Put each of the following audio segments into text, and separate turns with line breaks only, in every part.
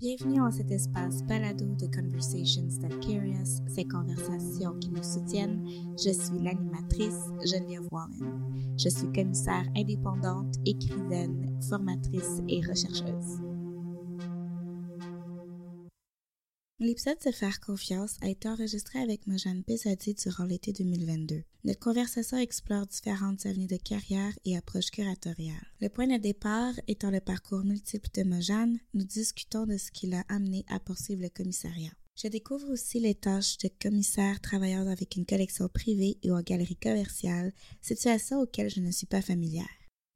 Bienvenue en cet espace balado de Conversations That Curious, ces conversations qui nous soutiennent. Je suis l'animatrice Geneviève Wallen. Je suis commissaire indépendante, écrivaine, formatrice et rechercheuse. L'épisode Se faire confiance a été enregistré avec Mojane Pesadi durant l'été 2022. Notre conversation explore différentes avenues de carrière et approches curatoriales. Le point de départ étant le parcours multiple de Mojane, nous discutons de ce qui l'a amené à poursuivre le commissariat. Je découvre aussi les tâches de commissaire travaillant avec une collection privée et en galerie commerciale, situation auxquelles je ne suis pas familière.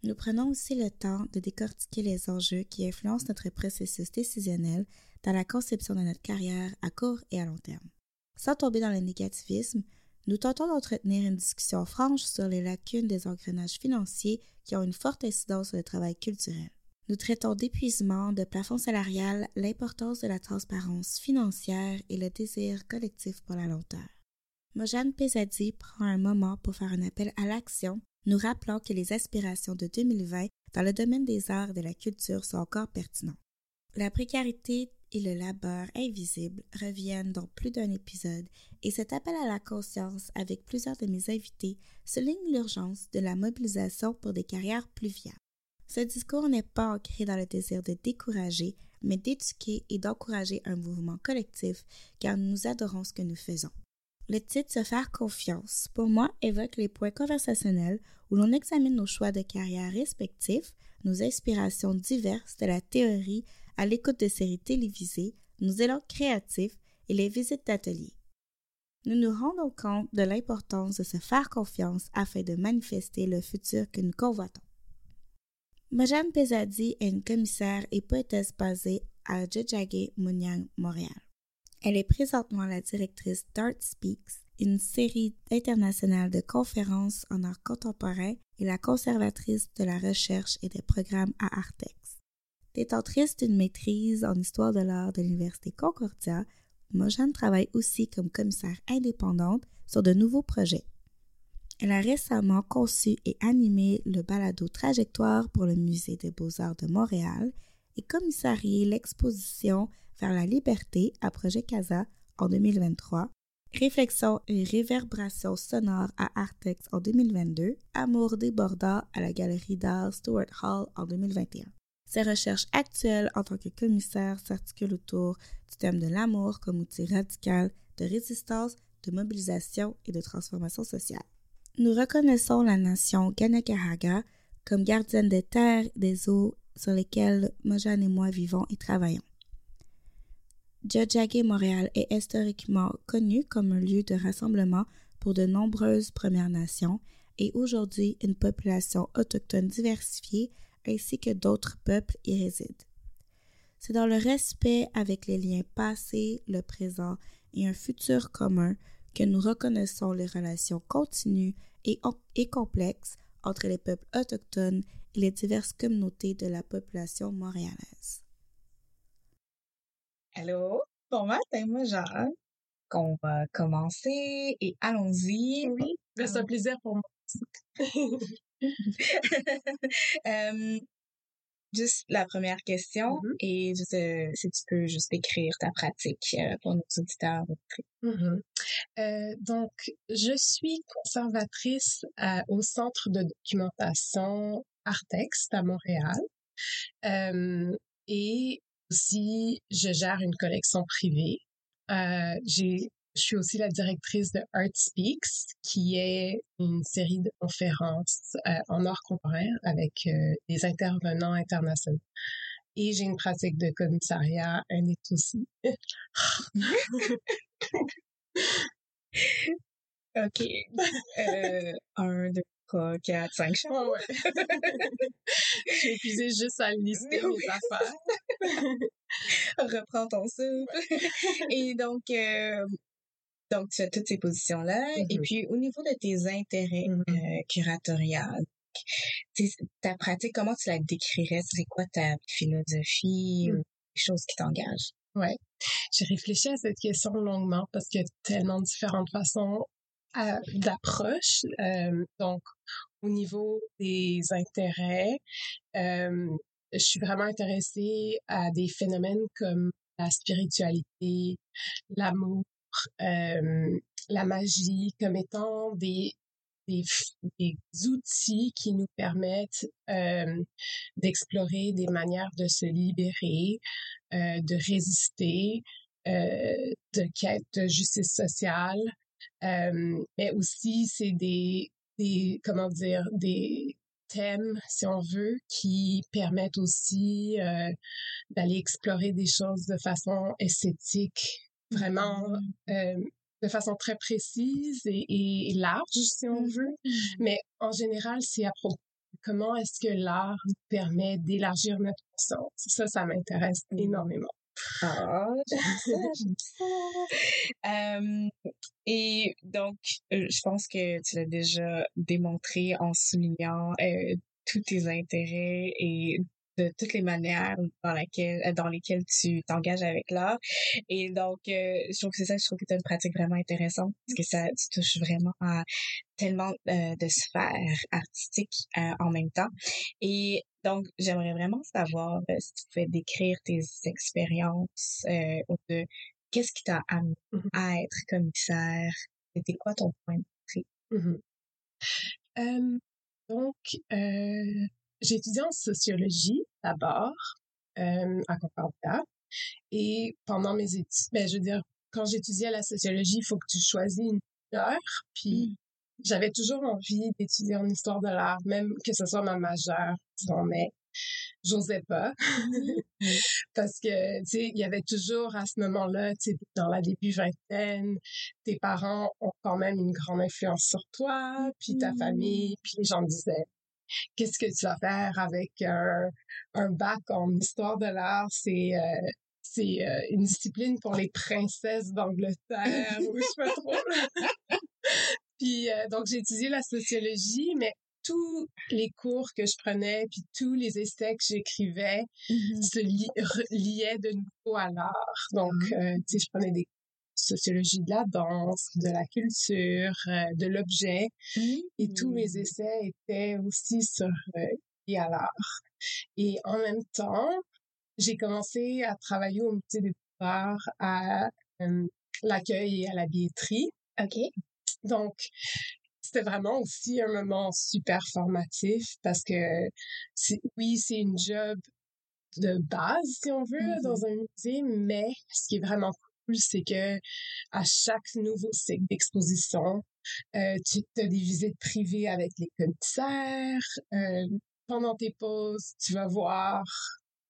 Nous prenons aussi le temps de décortiquer les enjeux qui influencent notre processus décisionnel dans la conception de notre carrière à court et à long terme. Sans tomber dans le négativisme, nous tentons d'entretenir une discussion franche sur les lacunes des engrenages financiers qui ont une forte incidence sur le travail culturel. Nous traitons d'épuisement, de plafond salarial, l'importance de la transparence financière et le désir collectif pour la lenteur. Mojane Pesadi prend un moment pour faire un appel à l'action, nous rappelant que les aspirations de 2020 dans le domaine des arts et de la culture sont encore pertinentes. La précarité et le labeur invisible reviennent dans plus d'un épisode et cet appel à la conscience avec plusieurs de mes invités souligne l'urgence de la mobilisation pour des carrières plus viables. Ce discours n'est pas ancré dans le désir de décourager, mais d'éduquer et d'encourager un mouvement collectif car nous adorons ce que nous faisons. Le titre Se faire confiance, pour moi, évoque les points conversationnels où l'on examine nos choix de carrière respectifs, nos inspirations diverses de la théorie à l'écoute de séries télévisées, nos élans créatifs et les visites d'ateliers. Nous nous rendons compte de l'importance de se faire confiance afin de manifester le futur que nous convoitons. Mojane Pesadi est une commissaire et poétesse basée à Jajage Munyang, Montréal. Elle est présentement la directrice d'Art Speaks, une série internationale de conférences en art contemporain et la conservatrice de la recherche et des programmes à Artex. Détentrice d'une maîtrise en histoire de l'art de l'Université Concordia, Mojane travaille aussi comme commissaire indépendante sur de nouveaux projets. Elle a récemment conçu et animé le balado Trajectoire pour le Musée des beaux-arts de Montréal et commissarié l'exposition Vers la liberté à Projet Casa en 2023, Réflexion et réverbération sonore à Artex en 2022, Amour débordant à la Galerie d'art Stuart Hall en 2021. Ses recherches actuelles en tant que commissaire s'articulent autour du thème de l'amour comme outil radical de résistance, de mobilisation et de transformation sociale. Nous reconnaissons la nation Ganakahaga comme gardienne des terres et des eaux sur lesquelles Mojane et moi vivons et travaillons. Djadjagé Montréal est historiquement connu comme un lieu de rassemblement pour de nombreuses Premières Nations et aujourd'hui une population autochtone diversifiée ainsi que d'autres peuples y résident. C'est dans le respect avec les liens passés, le présent et un futur commun que nous reconnaissons les relations continues et complexes entre les peuples autochtones et les diverses communautés de la population montréalaise.
Allô, bon matin, moi Jean. On va commencer et allons-y.
Oui, c'est un plaisir pour moi.
euh, juste la première question
mm-hmm.
et juste, euh, si tu peux juste décrire ta pratique euh, pour nos auditeurs.
Euh, donc, je suis conservatrice à, au Centre de documentation Artex à Montréal. Euh, et aussi, je gère une collection privée. Euh, j'ai je suis aussi la directrice de Art Speaks, qui est une série de conférences euh, en art contemporain avec euh, des intervenants internationaux. Et j'ai une pratique de commissariat un et aussi.
OK. Euh, un, deux, trois, quatre, cinq
Oh, ouais. j'ai épuisé juste à lister mes affaires.
Reprends ton souffle. Et donc, euh, donc, tu as toutes ces positions-là.
Mm-hmm.
Et puis, au niveau de tes intérêts euh, curatoriales, ta pratique, comment tu la décrirais? C'est quoi ta philosophie
Mm.
ou les choses qui t'engagent?
Ouais. J'ai réfléchi à cette question longuement parce qu'il y a tellement de différentes façons à- d'approche. Euh, donc, au niveau des intérêts, euh, je suis vraiment intéressée à des phénomènes comme la spiritualité, l'amour, euh, la magie, comme étant des, des, des outils qui nous permettent euh, d'explorer des manières de se libérer, euh, de résister, euh, de quête de justice sociale, euh, mais aussi c'est des, des, comment dire, des thèmes, si on veut, qui permettent aussi euh, d'aller explorer des choses de façon esthétique, vraiment euh, de façon très précise et, et large, si on veut. Mais en général, c'est à propos de comment est-ce que l'art nous permet d'élargir notre conscience. Ça, ça m'intéresse énormément.
Ah, j'aime ça, j'aime ça. Et donc, je pense que tu l'as déjà démontré en soulignant euh, tous tes intérêts et de toutes les manières dans laquelle dans lesquelles tu t'engages avec l'art et donc euh, je trouve que c'est ça je trouve que tu as une pratique vraiment intéressante parce que ça tu touches vraiment à tellement euh, de sphères artistiques euh, en même temps et donc j'aimerais vraiment savoir euh, si tu pouvais décrire tes expériences euh, de qu'est-ce qui t'a amené
Mhm.
à être commissaire? C'était quoi ton point de vue?
Mhm. Euh, donc, euh, j'ai étudié en sociologie d'abord euh, à Concordia. Et pendant mes études, ben, je veux dire, quand j'étudiais la sociologie, il faut que tu choisis une heure. Puis j'avais toujours envie d'étudier en histoire de l'art, même que ce soit ma majeure, disons, mais j'osais pas. Parce que, tu sais, il y avait toujours à ce moment-là, tu sais, dans la début vingtaine, tes parents ont quand même une grande influence sur toi, puis ta
Mhm.
famille, puis les gens disaient, qu'est-ce que tu vas faire avec un, un bac en histoire de l'art? C'est, euh, c'est euh, une discipline pour les princesses d'Angleterre, ou je sais pas trop. puis, euh, donc, j'ai étudié la sociologie, mais tous les cours que je prenais, puis tous les essais que j'écrivais se li- liaient de nouveau à l'art. Donc, euh, tu sais, je prenais des sociologie de la danse, de la culture, euh, de l'objet, et tous mes essais étaient aussi sur liés à l'art. Et en même temps, j'ai commencé à travailler au musée des beaux-arts à l'accueil et à la billetterie.
ok
Donc, c'était vraiment aussi un moment super formatif parce que c'est, oui, c'est une job de base, si on veut,
Mhm.
dans un musée, mais ce qui est vraiment cool, c'est que à chaque nouveau cycle d'exposition, euh, tu as des visites privées avec les commissaires. euh, pendant tes pauses, tu vas voir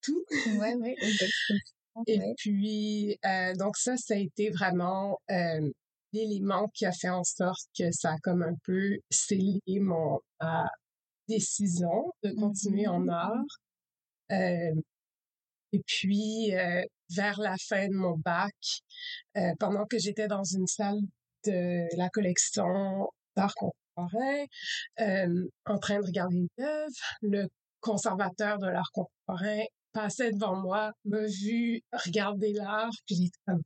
tout.
ouais ouais
Et puis, euh, donc ça, ça a été vraiment euh, l'élément qui a fait en sorte que ça a comme un peu scellé mon ma décision de continuer en
Mhm.
art. Euh, et puis, euh, vers la fin de mon bac, euh, pendant que j'étais dans une salle de la collection d'art contemporain, en train de regarder une œuvre, le conservateur de l'art contemporain passait devant moi, m'a vu regarder l'art, puis il était comme,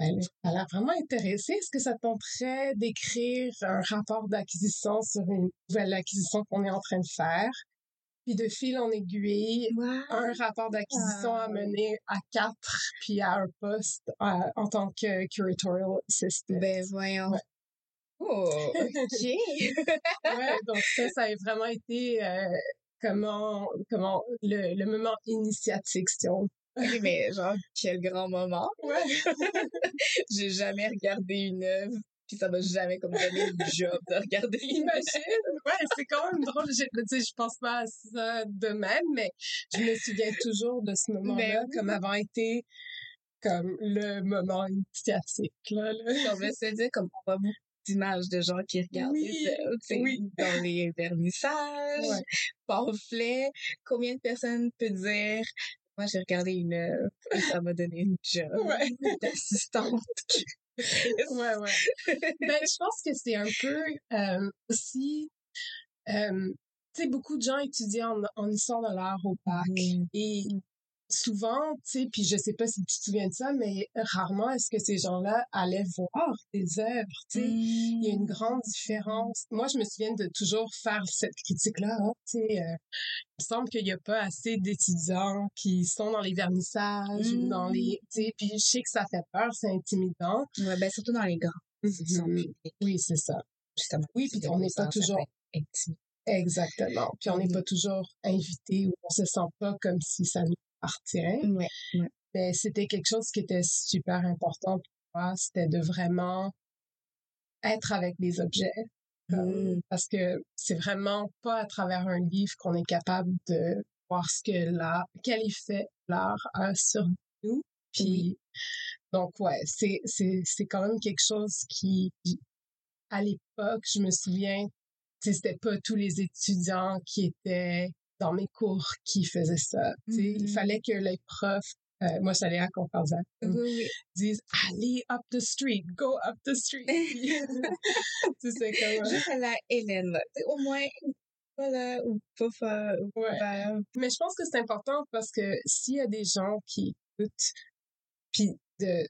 elle a l'air vraiment intéressée. Est-ce que ça tenterait d'écrire un rapport d'acquisition sur une nouvelle acquisition qu'on est en train de faire? Puis de fil en aiguille, un rapport d'acquisition à mener à quatre, puis à un poste euh, en tant que curatorial assistant.
Ben voyons.
Ouais.
Oh, ok.
ouais, donc ça, ça a vraiment été euh, comment, comment le, le moment initiatique, si on
Ok, mais genre, quel grand moment.
Ouais.
J'ai jamais regardé une œuvre, puis ça m'a jamais comme donné le job de regarder.
Imagine, ouais, c'est quand même drôle. Je, tu sais, je pense pas à ça de même, mais je me souviens toujours de ce moment-là
Ben oui.
comme avant été comme le moment initiatique, là. là.
On va se dire comme on voit beaucoup d'images de gens qui regardent
Oui,
sais,
oui.
dans les vernissages,
Ouais.
pamphlets. Combien de personnes peut dire moi j'ai regardé une œuvre et ça m'a donné une job
Ouais.
d'assistante.
Ouais, ouais. ben, je pense que c'est un peu euh, aussi, euh, tu sais, beaucoup de gens étudient en, en histoire de l'art au bac et souvent, tu sais, puis je sais pas si tu te souviens de ça, mais rarement est-ce que ces gens-là allaient voir des œuvres, tu sais. Il y a une grande différence. Moi, je me souviens de toujours faire cette critique-là, hein, tu sais. Euh, il me semble qu'il y a pas assez d'étudiants qui sont dans les vernissages ou dans les,
Mmh.
tu sais, puis je sais que ça fait peur, c'est intimidant.
Ouais, ben, surtout dans les grands. publiques,
Oui, c'est ça.
justement.
Oui, puis on n'est pas toujours. Exactement. Puis on n'est pas toujours invité ou on se sent pas comme si ça nous appartient.
Ouais, ouais.
Mais c'était quelque chose qui était super important pour moi. C'était de vraiment être avec les objets. Comme-
Mm.
Parce que c'est vraiment pas à travers un livre qu'on est capable de voir ce que l'art, quel effet l'art a sur nous. Puis, donc ouais, c'est, c'est, c'est quand même quelque chose qui, à l'époque, je me souviens, c'était pas tous les étudiants qui étaient dans mes cours qui faisaient ça. Il
Mhm.
fallait que les profs, euh, moi j'allais à Concordat,
Oui, oui.
disent allez up the street, go up the street. Tu sais, comme
Juste à la Hélène, là. Au moins, voilà, ou pas faire, ou
Ouais. Mais je pense que c'est important parce que s'il y a des gens qui écoutent, puis de,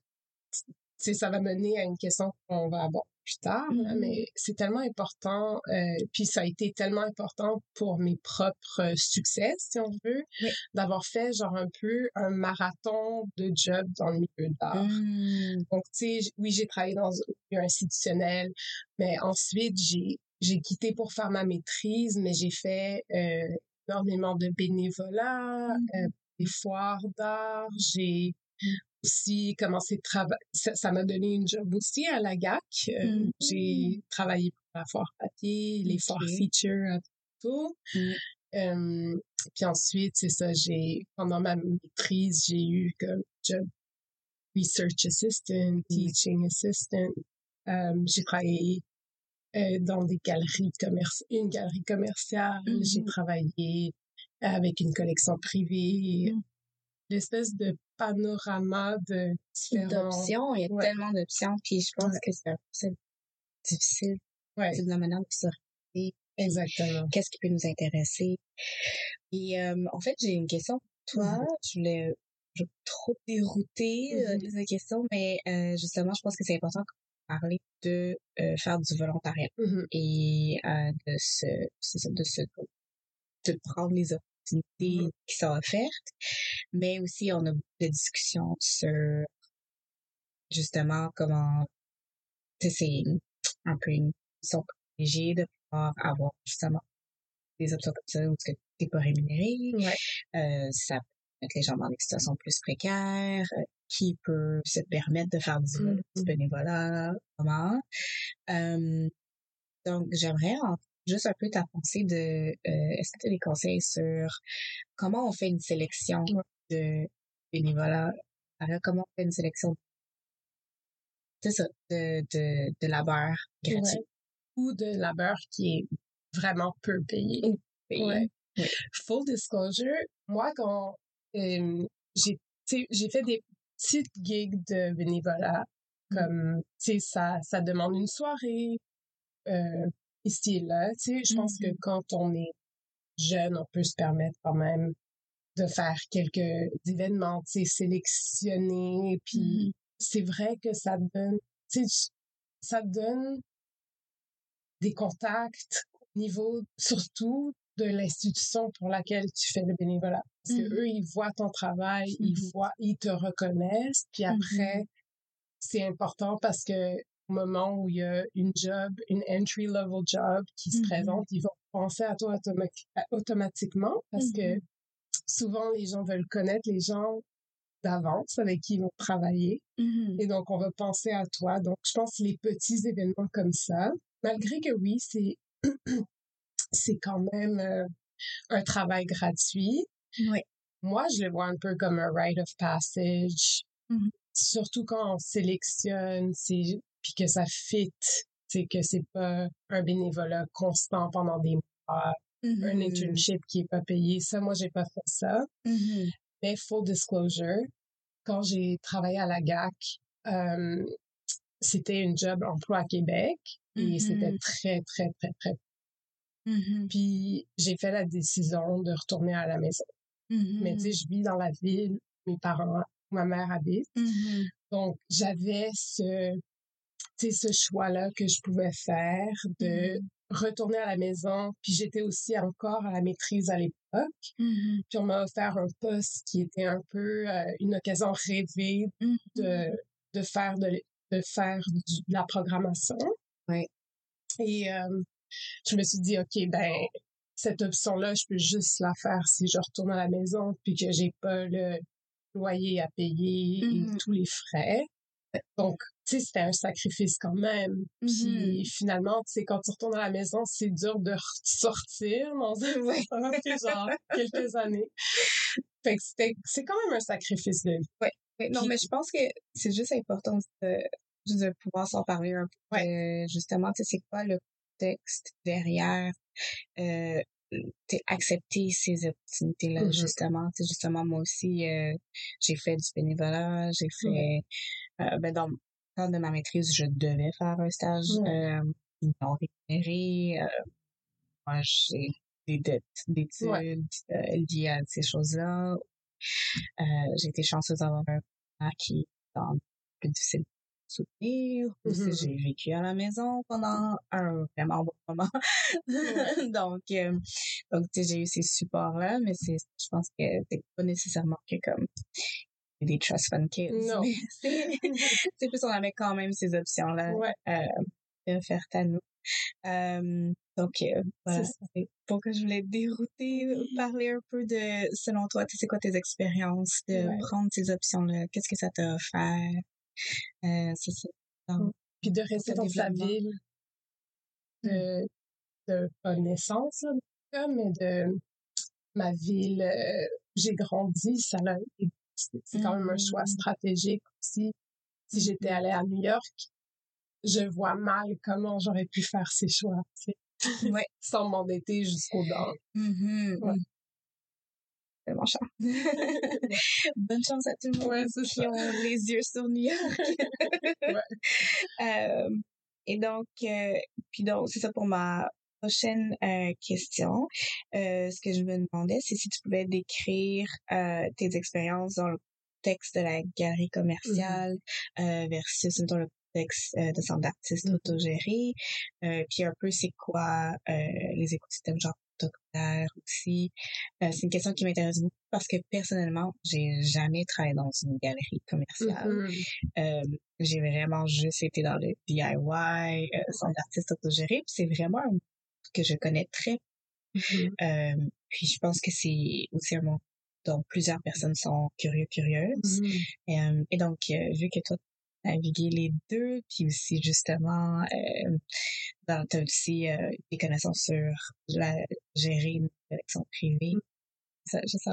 ça va mener à une question qu'on va aborder plus tard,
Mhm.
mais c'est tellement important, euh, puis ça a été tellement important pour mes propres succès, si on veut,
Oui.
d'avoir fait genre un peu un marathon de job dans le milieu de l'art.
Mm.
Donc, tu sais, oui, j'ai travaillé dans un milieu institutionnel, mais ensuite, j'ai, j'ai quitté pour faire ma maîtrise, mais j'ai fait euh, énormément de bénévolat,
Mhm.
euh, des foires d'art. J'ai
Mhm.
Aussi commencé de travailler. Ça, m'a donné une job aussi à la GAC. Euh,
Mhm.
J'ai travaillé pour la foire papier, les
Ok.
foires feature à tout.
Mm.
Euh, puis ensuite, c'est ça, j'ai, pendant ma maîtrise, j'ai eu comme job research assistant, teaching assistant. Euh, j'ai travaillé euh, dans des galeries commerciales, une galerie commerciale. J'ai
Mhm.
travaillé avec une collection privée. L'espèce de panorama de différents...
D'options, il y a
Ouais.
tellement d'options, puis je pense
Ouais.
que c'est difficile.
Ouais,
C'est de la manière de se
exactement.
qu'est-ce qui peut nous intéresser. Et euh, en fait, j'ai une question pour toi.
Mhm.
Je voulais je trop dérouter euh, les questions, mais euh, justement, je pense que c'est important de parler de euh, faire du volontariat
Mhm.
et de se, de se, de prendre les opportunités
Mhm.
qui sont offertes. Mais aussi, on a beaucoup de discussions sur justement comment, c'est un peu une mission privilégiée de pouvoir avoir justement des options comme ça où tu n'es pas rémunéré.
Ouais.
Euh, ça peut mettre les gens dans des situations plus précaires, euh, qui peut se permettre de faire du,
Mhm.
du bénévolat, comment. Euh, donc, j'aimerais en- juste un peu ta pensée de, euh, est-ce que tu as des conseils sur comment on fait une sélection de bénévolat, Alors, comment on fait une sélection c'est ça, de, de, de labeur gratuit.
Ouais. Ou de labeur qui est vraiment peu payé. Ouais. Full disclosure, moi, quand euh, j'ai j'ai fait des petites gigs de bénévolat,
Mm.
comme, tu sais, ça, ça demande une soirée euh, ici et là. Tu sais, je pense que
Mhm.
quand on est jeune, on peut se permettre quand même de faire quelques événements, tu sais, sélectionnés, puis
Mhm.
c'est vrai que ça donne, tu sais, ça donne des contacts au niveau, surtout, de l'institution pour laquelle tu fais le bénévolat. Parce que
Mhm.
eux, ils voient ton travail, ils voient, ils te reconnaissent, puis après, c'est important parce que au moment où il y a une job, une entry level job qui se
Mhm.
présente, ils vont penser à toi automa- automatiquement parce que
Mhm.
souvent les gens veulent connaître les gens d'avance avec qui ils vont travailler.
Mhm.
Et donc, on va penser à toi. Donc, je pense les petits événements comme ça, malgré que oui, c'est, c'est quand même euh, un travail gratuit. Moi, je le vois un peu comme un rite of passage. Surtout quand on sélectionne, c'est, puis que ça fit. C'est que c'est pas un bénévolat constant pendant des mois, un
Mhm.
internship qui est pas payé. Ça, moi, j'ai pas fait ça.
Mhm.
Mais full disclosure, quand j'ai travaillé à la GAC, euh, c'était une job emploi à Québec et
Mhm.
c'était très, très, très, très. Puis j'ai fait la décision de retourner à la maison. Mais tu sais,
Mm-hmm.
je vis dans la ville, mes parents, ma mère habite.
Mm-hmm.
Donc, j'avais ce, sais, ce choix-là que je pouvais faire de
Mm-hmm.
retourner à la maison. Puis j'étais aussi encore à la maîtrise à l'époque.
Mm-hmm.
Puis on m'a offert un poste qui était un peu euh, une occasion rêvée
Mm-hmm.
de, de faire de, de faire du- de la programmation.
Ouais.
Et euh, je me suis dit, OK, ben, cette option-là, je peux juste la faire si je retourne à la maison puis que j'ai pas le loyer à payer et tous les frais. Donc, tu sais, c'était un sacrifice quand même. Puis finalement, tu sais, quand tu retournes à la maison, c'est dur de sortir dans un
Ouais.
genre quelques années. Fait que c'était, c'est quand même un sacrifice de vie.
Ouais, non, mais je pense que c'est juste important de, de pouvoir s'en parler un peu. de, justement, tu sais, c'est quoi le contexte derrière euh, accepter ces opportunités-là,
Mhm.
justement? Tu sais, justement, moi aussi, euh, j'ai fait du bénévolat, j'ai fait... euh, ben, dans le cadre de ma maîtrise, je devais faire un stage
Ouais.
euh, non rémunéré. Euh, moi, j'ai des dettes d'études
Ouais.
euh, liées à ces choses-là. J'ai été chanceuse d'avoir un père qui est dans plus difficile de soutenir.
Mhm.
j'ai vécu à la maison pendant un vraiment bon moment. donc, euh, donc j'ai eu ces supports-là, mais c'est, je pense que c'est pas nécessairement que comme des trust fund kids.
Non.
c'est, plus on avait quand même ces options-là
Ouais.
euh, offertes à nous. Euh, donc, euh, voilà.
C'est ça.
C'est pour que je voulais te dérouter, euh, parler un peu de, selon toi, tu sais, c'est quoi tes expériences de
Ouais.
prendre ces options-là? Qu'est-ce que ça t'a offert? Euh, c'est ça. Donc,
Puis de rester dans sa ville de, de pas naissance, là, mais de ma ville euh, j'ai grandi, ça été- c'est quand même un choix
Mhm.
stratégique aussi. Si j'étais allée à New York, je vois mal comment j'aurais pu faire ces choix, tu sais,
Ouais.
sans m'endetter jusqu'aux dents. Ouais.
C'est mon chant. Bonne chance à tout le monde
Ouais,
qui ont les yeux sur New York. Euh, et donc, euh, puis donc, c'est ça pour ma prochaine euh, question. Euh, ce que je me demandais, c'est si tu pouvais décrire euh, tes expériences dans le contexte de la galerie commerciale euh, versus dans le contexte euh, de centre d'artistes
Mhm.
autogérés. Euh, puis un peu, c'est quoi euh, les écosystèmes genre aussi. Euh, c'est une question qui m'intéresse beaucoup parce que personnellement, j'ai jamais travaillé dans une galerie commerciale.
Mhm.
Euh, j'ai vraiment juste été dans le DIY, euh, centre d'artistes autogéré. Puis c'est vraiment un que je connais très.
Mhm.
Euh, puis je pense que c'est aussi un monde dont plusieurs personnes sont curieux, curieuses. Et, euh, et donc, euh, vu que toi, tu as navigué les deux, puis aussi justement, euh, tu as aussi euh, des connaissances sur la gérer une collection privée. Ça, je sais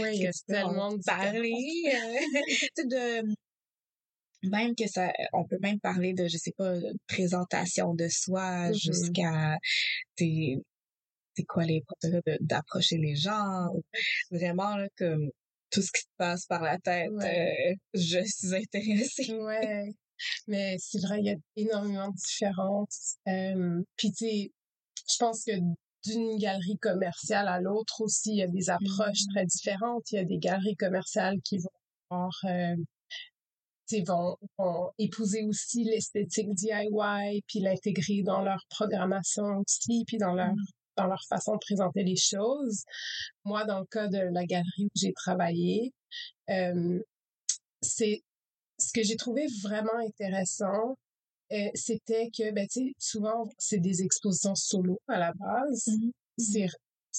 Oui,
que
tellement
parler euh, de même que ça on peut même parler de je sais pas présentation de soi
Mhm.
jusqu'à t'es c'est quoi les protocoles d'approcher les gens vraiment là, comme tout ce qui se passe par la tête
Ouais.
euh, je suis intéressée
Ouais, mais c'est vrai, il y a énormément de différences. Euh, Puis tu sais, je pense que d'une galerie commerciale à l'autre aussi, il y a des approches
Mhm.
très différentes. Il y a des galeries commerciales qui vont avoir, euh, vont, vont épouser aussi l'esthétique DIY, puis l'intégrer dans leur programmation aussi, puis dans leur
Mhm.
dans leur façon de présenter les choses. Moi, dans le cas de la galerie où j'ai travaillé, euh, c'est ce que j'ai trouvé vraiment intéressant, euh, c'était que, ben, souvent, c'est des expositions solo à la base.
Mhm.
C'est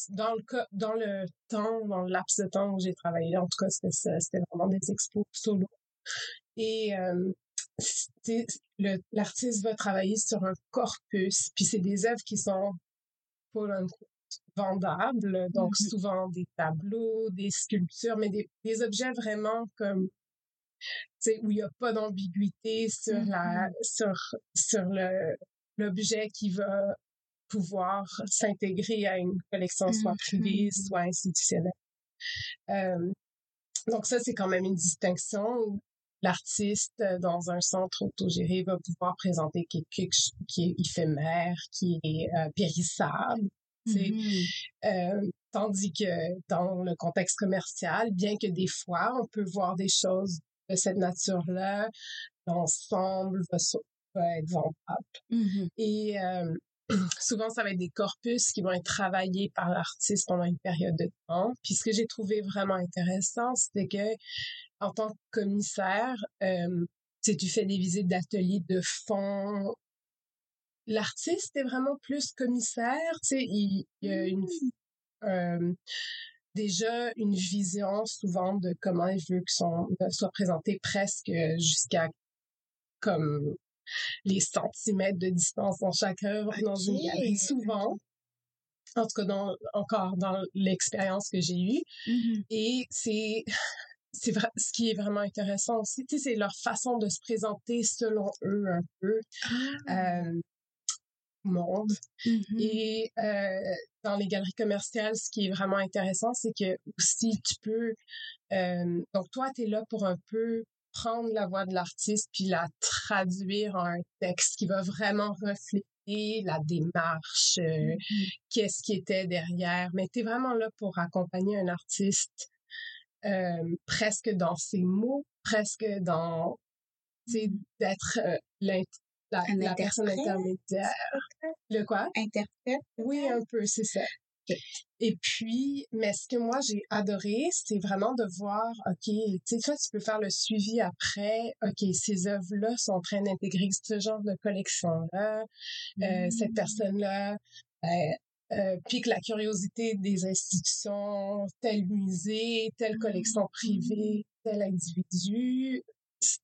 dans le cas, dans le temps, dans le laps de temps où j'ai travaillé, en tout cas, c'était vraiment des expos solo. Et, euh, l'artiste va travailler sur un corpus, puis c'est des œuvres qui sont, quote unquote, vendables, donc
Mhm.
souvent des tableaux, des sculptures, mais des, des objets vraiment comme où il n'y a pas d'ambiguïté sur la sur sur le l'objet qui va pouvoir s'intégrer à une collection soit privée,
Mhm.
soit institutionnelle. Euh, donc ça, c'est quand même une distinction l'artiste euh, dans un centre autogéré va pouvoir présenter quelque chose qui est éphémère, qui est euh, périssable. tu sais.
Mhm.
Euh, Tandis que dans le contexte commercial, bien que des fois, on peut voir des choses de cette nature-là, l'ensemble va, va, être vendable.
Mmh
Et euh, souvent, ça va être des corpus qui vont être travaillés par l'artiste pendant une période de temps. Puis ce que j'ai trouvé vraiment intéressant, c'était que en tant que commissaire, euh, tu fais des visites d'ateliers de fond. L'artiste est vraiment plus commissaire, tu sais, il, y a une mmh. euh, déjà une vision souvent de comment il veut que son soit présentée presque jusqu'à comme les centimètres de distance dans chaque œuvre dans une galerie souvent en tout cas dans, encore dans l'expérience que j'ai eue
mmh
et c'est c'est vrai, ce qui est vraiment intéressant aussi, tu sais, c'est leur façon de se présenter selon eux un peu.
Ah!
Euh, monde.
Mmh
Et euh, dans les galeries commerciales, ce qui est vraiment intéressant, c'est que aussi tu peux... Euh, donc toi, tu es là pour un peu prendre la voix de l'artiste puis la traduire en un texte qui va vraiment refléter la démarche, euh,
mmh
qu'est-ce qui était derrière. Mais tu es vraiment là pour accompagner un artiste euh, presque dans ses mots, presque dans, tu sais,
mmh
d'être euh, la, personne intermédiaire. Le quoi?
Interprète.
Oui, un peu, c'est ça. Et puis, mais ce que moi j'ai adoré, c'est vraiment de voir, OK, tu sais, toi, tu peux faire le suivi après, OK, ces œuvres-là sont en train d'intégrer ce genre de collection-là, euh, cette mmh. personne-là, ben, euh, puis que la curiosité des institutions, tel musée, telle collection privée, tel individu,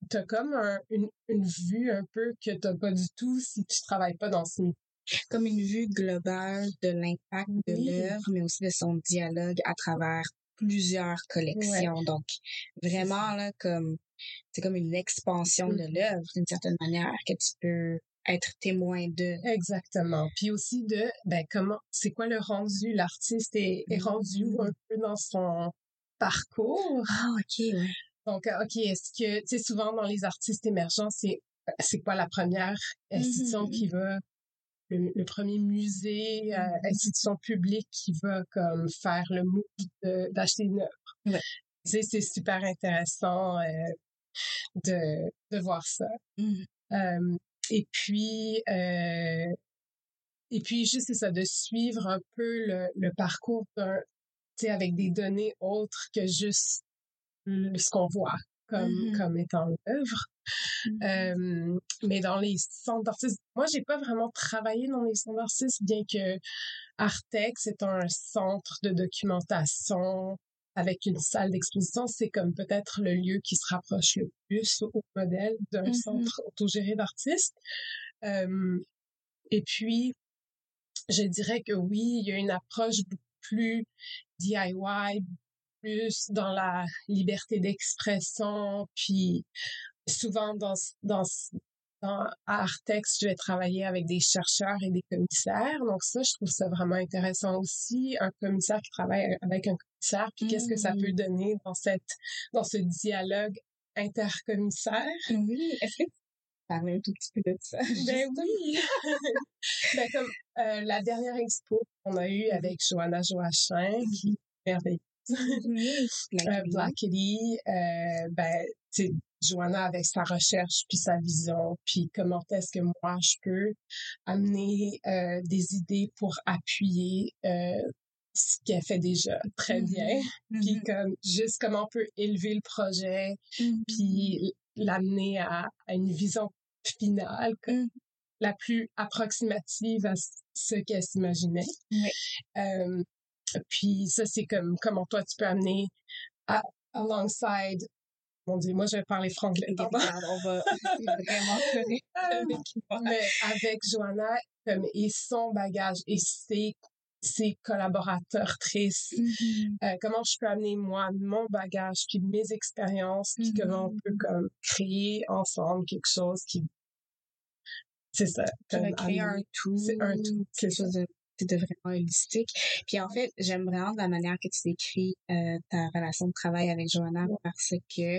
t'as comme une, une, vue un peu que t'as pas du tout si tu travailles pas dans ce milieu.
Comme une vue globale de l'impact de l'œuvre, mais aussi de son dialogue à travers plusieurs collections. Donc, vraiment, là, comme, c'est comme une expansion de mmh. l'œuvre, d'une certaine manière, que tu peux être témoin de.
Exactement. Puis aussi de, ben, comment, c'est quoi le rendu? L'artiste est, est rendu mmh. un peu dans son parcours?
Ah, ok, ouais.
Donc, euh, OK, est-ce que, tu sais, souvent dans les artistes émergents, c'est, c'est quoi la première institution qui mmh. va, le, premier musée, euh, mmh. institution publique qui va comme faire le move d'acheter une œuvre.
Ouais.
Tu sais, c'est super intéressant euh, de, de voir ça.
Mmh.
et puis, euh, et puis juste c'est ça, de suivre un peu le, le parcours d'un, tu sais, avec des données autres que juste ce qu'on voit comme, mmh comme étant l'œuvre. Mmh mais dans les centres d'artistes, moi, j'ai pas vraiment travaillé dans les centres d'artistes, bien que Artex est un centre de documentation avec une salle d'exposition. C'est comme peut-être le lieu qui se rapproche le plus au modèle d'un mmh centre autogéré d'artistes. et puis, je dirais que oui, il y a une approche beaucoup plus DIY, plus dans la liberté d'expression, puis souvent dans, dans, dans Artex, je vais travailler avec des chercheurs et des commissaires. Donc ça, je trouve ça vraiment intéressant aussi, un commissaire qui travaille avec un commissaire, puis qu'est-ce que ça peut mmh. donner dans cette dans ce dialogue intercommissaire?
Oui, est-ce que tu parler un tout petit peu de ça?
Ben oui! ben comme euh, la dernière expo qu'on a eue avec Johanna Joachim, qui est merveilleuse Black Kitty, euh, ben, tu Joanna avec sa recherche puis sa vision, puis comment est-ce que moi je peux amener euh, des idées pour appuyer euh, ce qu'elle fait déjà très mm-hmm. bien, puis mm-hmm. comme juste comment on peut élever le projet, mm-hmm. puis l'amener à, une vision finale la plus approximative à ce qu'elle s'imaginait. Euh, puis ça, c'est comme comment toi, tu peux amener à, alongside mon Dieu, moi, je vais parler franglais.
on va vraiment
Mais avec Joanna, comme, et son bagage et ses, ses collaborateurs tristes,
mm-hmm.
euh, comment je peux amener, moi, mon bagage, puis mes expériences, puis comment on peut, mm-hmm. comme, créer ensemble quelque chose qui... C'est ça.
Comme, créer un tout.
C'est un tout.
Quelque chose de
de vraiment holistique. Puis en fait, j'aime vraiment la manière que tu décris euh, ta relation de travail avec Johanna parce que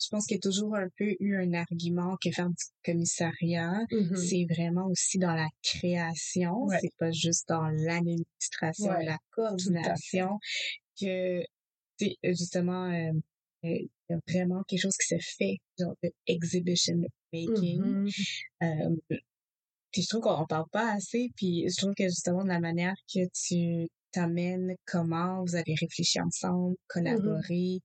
je pense qu'il y a toujours un peu eu un argument que faire du commissariat,
Mhm.
c'est vraiment aussi dans la création,
Ouais.
c'est pas juste dans l'administration,
Ouais,
la coordination, que justement euh, euh, il y a vraiment quelque chose qui se fait, genre de exhibition making.
Mhm.
Euh, puis je trouve qu'on parle pas assez, puis je trouve que justement de la manière que tu t'amènes comment vous avez réfléchi ensemble, collaboré,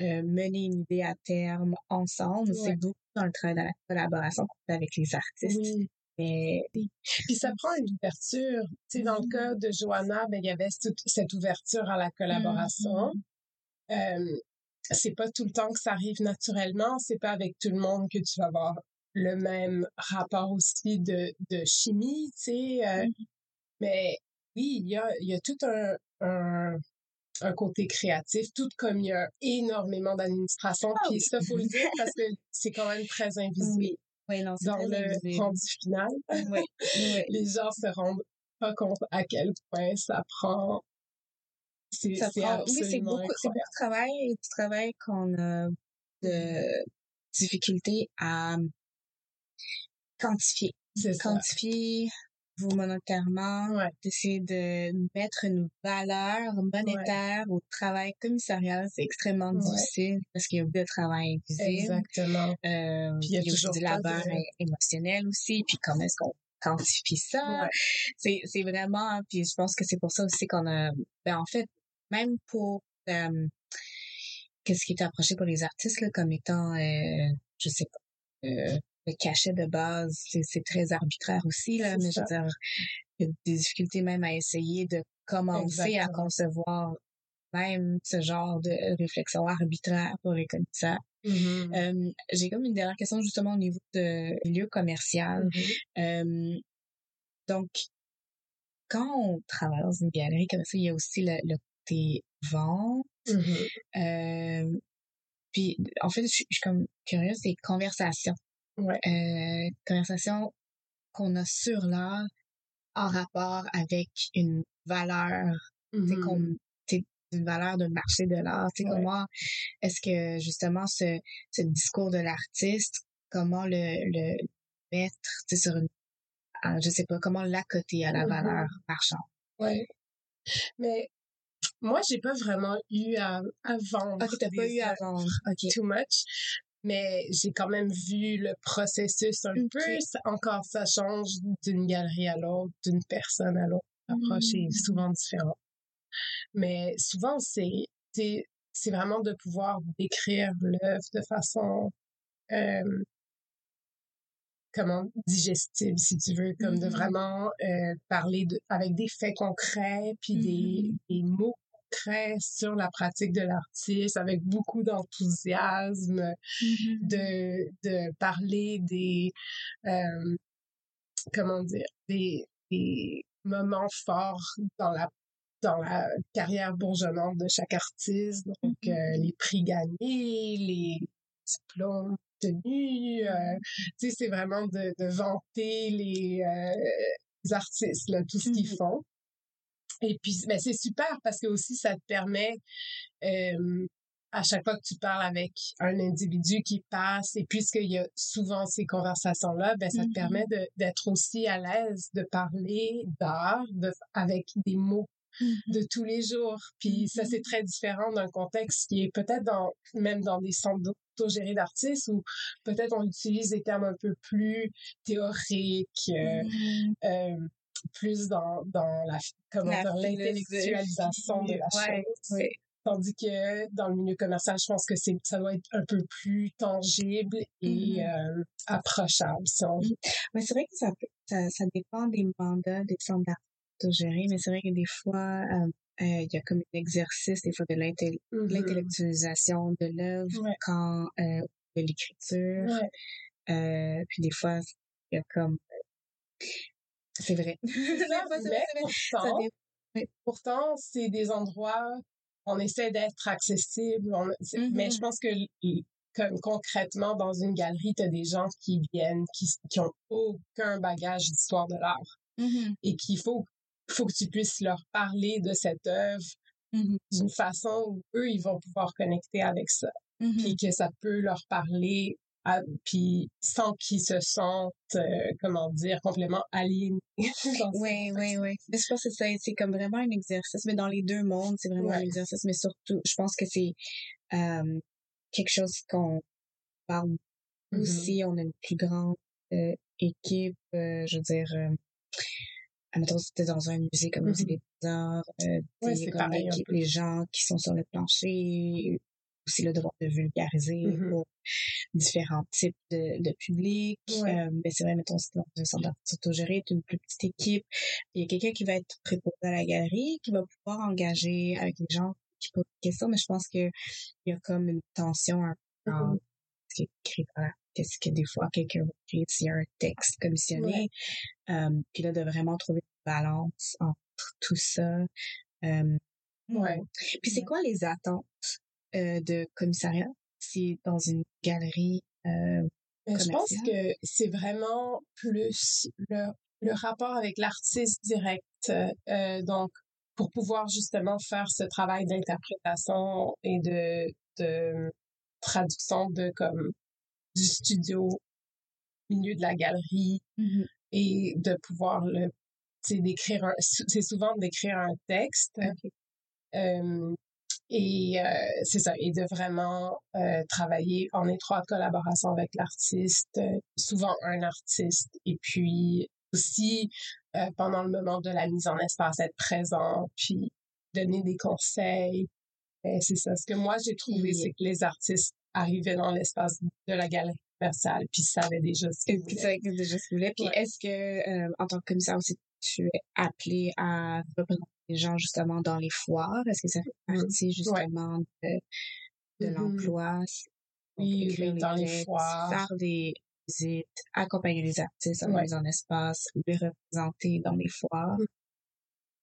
euh, mener une idée à terme ensemble,
Ouais.
c'est beaucoup dans le travail, dans la collaboration qu'on fait avec les artistes.
Oui.
Mais
Puis ça prend une ouverture. Tu sais, dans le
Mhm.
cas de Joanna, ben, il y avait toute cette ouverture à la collaboration. Euh, c'est pas tout le temps que ça arrive naturellement. C'est pas avec tout le monde que tu vas avoir le même rapport aussi de, de chimie, tu sais. euh. Mais oui, il y a, il y a tout un, un, un côté créatif, tout comme il y a énormément d'administration.
Ah
Puis
oui.
ça, faut le dire parce que c'est quand même très invisible
oui, oui, non, c'est
dans le
invisible.
rendu final. Les gens se rendent pas compte à quel point ça prend. C'est
Ça
c'est
prend- oui, c'est beaucoup, c'est beaucoup de travail, du travail qu'on a de difficulté à quantifier. Quantifier vous monétairement,
Ouais.
d'essayer de mettre une valeur monétaire au travail commissarial, c'est extrêmement
Ouais.
difficile parce qu'il y a beaucoup de travail invisible.
Exactement.
Euh,
Puis il y a
aussi
toujours
du labeur émotionnel aussi, puis comment est-ce qu'on quantifie ça? C'est, c'est vraiment, puis je pense que c'est pour ça aussi qu'on a, ben en fait, même pour, euh, qu'est-ce qui est approché pour les artistes, là, comme étant, euh, je sais pas, euh, le cachet de base, c'est, c'est très arbitraire aussi, là, mais je
ça.
veux dire, il y a des difficultés même à essayer de commencer à concevoir même ce genre de réflexion arbitraire pour les commissaires.
Mhm.
Euh, j'ai comme une dernière question justement au niveau de milieu commercial.
Mhm.
Euh, donc, quand on travaille dans une galerie comme ça, il y a aussi le, le côté vente.
Mhm.
Euh, puis, en fait, je suis je suis comme curieuse des conversations.
Ouais.
Euh, conversations qu'on a sur l'art en rapport avec une valeur, sais,
Mhm.
qu'on, une valeur de marché de l'art. Tu sais,
Ouais.
comment est-ce que justement ce, ce discours de l'artiste, comment le, le mettre, tu sais, sur une, je sais pas, comment l'accoter à la
Mhm.
valeur marchande?
Ouais. Mais moi, j'ai pas vraiment eu à, à vendre.
Ok, t'as pas eu à vendre. Ok.
Too much. Mais j'ai quand même vu le processus un peu. Encore, ça change d'une galerie à l'autre, d'une personne à l'autre. L'approche est
Mm.
souvent différente. Mais souvent, c'est, c'est, c'est vraiment de pouvoir décrire l'œuvre de façon, euh, comment, digestible, si tu veux, comme de
Mhm.
vraiment euh, parler de, avec des faits concrets, puis des,
Mhm.
des mots sur la pratique de l'artiste, avec beaucoup d'enthousiasme,
Mhm.
de, de parler des, euh, comment dire, des, des moments forts dans la dans la carrière bourgeonnante de chaque artiste, donc
Mhm.
euh, les prix gagnés, les diplômes obtenus, euh, tu sais, c'est vraiment de, de vanter les, les artistes, là, tout ce qu'ils font. Et puis, ben, c'est super parce que aussi, ça te permet, euh, à chaque fois que tu parles avec un individu qui passe, et puisqu'il y a souvent ces conversations-là, ben, ça te
Mhm.
permet d'être aussi à l'aise de parler d'art de, avec des mots
Mhm.
de tous les jours. Puis ça, c'est très différent d'un contexte qui est peut-être dans, même dans des centres d'autogérés d'artistes où peut-être on utilise des termes un peu plus théoriques, euh, plus dans, dans la, comment
La
l'intellectualisation de la
Ouais,
chose.
ouais.
Tandis que dans le milieu commercial, je pense que c'est, ça doit être un peu plus tangible et
Mhm.
euh, approchable, si on veut.
Mais c'est vrai que ça, peut- ça, ça dépend des mandats des centres d'art autogérés, mais c'est vrai que des fois, euh, euh, il y a comme un exercice, des fois, de l'intel-
Mhm.
l'intellectualisation de l'œuvre
Ouais.
quand euh, de l'écriture.
Ouais.
Euh, puis des fois, il y a comme... C'est vrai.
Pourtant, c'est des endroits, on essaie d'être accessible, on- mais je pense que comme concrètement, dans une galerie, tu as des gens qui viennent, qui, qui ont aucun bagage d'histoire de l'art
Mhm.
et qu'il faut faut que tu puisses leur parler de cette œuvre
Mmh
d'une façon où eux, ils vont pouvoir connecter avec ça.
Mmh
Puis que ça peut leur parler, à- puis sans qu'ils se sentent, euh, comment dire, complètement aliénés.
Oui, oui, oui. Mais je pense que c'est ça, c'est comme vraiment un exercice, mais dans les deux mondes, c'est vraiment un exercice, mais surtout, je pense que c'est euh, quelque chose qu'on parle
Mhm.
aussi. On a une plus grande euh, équipe, je veux dire, admettons, si t'es dans un musée comme le musée des arts, les gens qui sont sur le plancher, aussi le devoir de vulgariser
Mhm.
pour différents types de, de publics.
Ouais.
Euh, mais c'est vrai, mettons, c'est dans un centre autogéré, une plus petite équipe. Il y a quelqu'un qui va être préposé à la galerie, qui va pouvoir engager avec les gens qui posent des questions, mais je pense que il y a comme une tension un peu
Mhm.
entre ce qui est écrit par qu'est-ce que des fois quelqu'un va écrire s'il y a un texte commissionné. Euh, puis là, de vraiment trouver une balance entre tout ça. Euh,
Ouais.
Puis c'est quoi les attentes de commissariat si dans une galerie euh,
Mais je pense que c'est vraiment plus le, le rapport avec l'artiste direct. Euh, donc, pour pouvoir justement faire ce travail d'interprétation et de, de traduction de comme du studio au milieu de la galerie
Mhm.
et de pouvoir le c'est d'écrire un c'est souvent d'écrire un texte euh, et euh, c'est ça, et de vraiment euh, travailler en étroite collaboration avec l'artiste, euh, souvent un artiste, et puis aussi euh, pendant le moment de la mise en espace, être présent, puis donner des conseils. Euh, c'est ça. Ce que moi j'ai trouvé, c'est que les artistes arrivaient dans l'espace de la galerie commerciale, puis savaient déjà ce qu'ils voulaient.
déjà ce que vous voulez. Puis
Ouais.
est-ce que euh, en tant que commissaire aussi tu es appelé à représenter les gens justement dans les foires? Est-ce que ça fait
Mhm.
partie justement de, de
Mhm.
l'emploi?
Oui,
écrire
oui, dans les foires.
faire des visites, accompagner les artistes à la
Ouais.
mise en espace, les représenter dans les foires?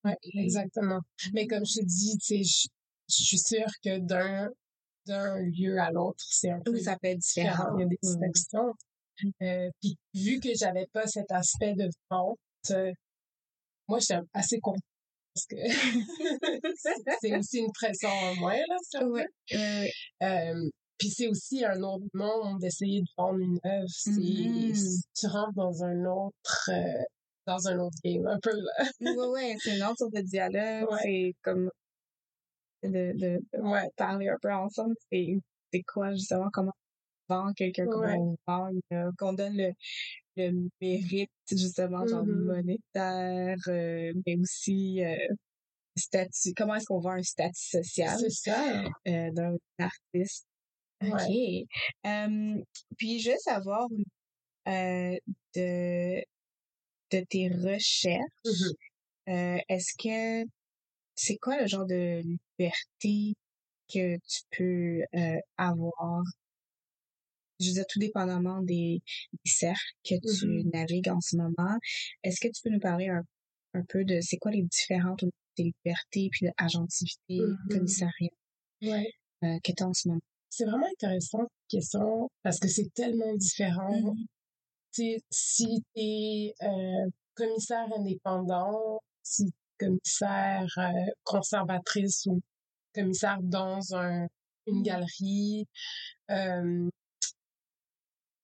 Ouais,
Ok.
exactement. Mais comme je te dis, tu sais, je, je suis sûre que d'un d'un lieu à l'autre, c'est un peu
Oui, ça peut être différent.
Il y a des
Oui, oui.
distinctions. Euh, puis vu que j'avais pas cet aspect de vente, euh, moi j'étais assez contente parce que c'est aussi une pression en moins là. si on
Ouais,
veut.
ouais, ouais.
Euh, puis c'est aussi un autre monde d'essayer de vendre une œuvre. C'est
Mhm.
tu rentres dans un autre euh, dans un autre game un peu là.
ouais, ouais, c'est une autre sorte de dialogue.
Ouais.
C'est comme de, de, de
Ouais.
parler un peu ensemble. C'est c'est quoi justement comment on vend quelqu'un, comment on vend, euh, qu'on donne le, le mérite justement genre
Mhm.
monétaire, euh, mais aussi euh, statut. Comment est-ce qu'on vend un statut social euh, d'un artiste? Ok. Puis je veux savoir euh, de de tes recherches.
Mhm.
Euh, est-ce que c'est quoi le genre de liberté que tu peux euh, avoir? Je veux dire, tout dépendamment des, des cercles que tu
Mhm.
navigues en ce moment. Est-ce que tu peux nous parler un, un peu de c'est quoi les différentes des libertés puis de agentivité,
Mhm.
commissariat
Ouais.
euh, que tu as en ce moment?
C'est vraiment intéressant cette question parce que c'est tellement différent.
Mhm.
Tu sais, si tu es commissaire indépendant, si t'es commissaire euh, conservatrice ou commissaire dans un, une galerie, euh,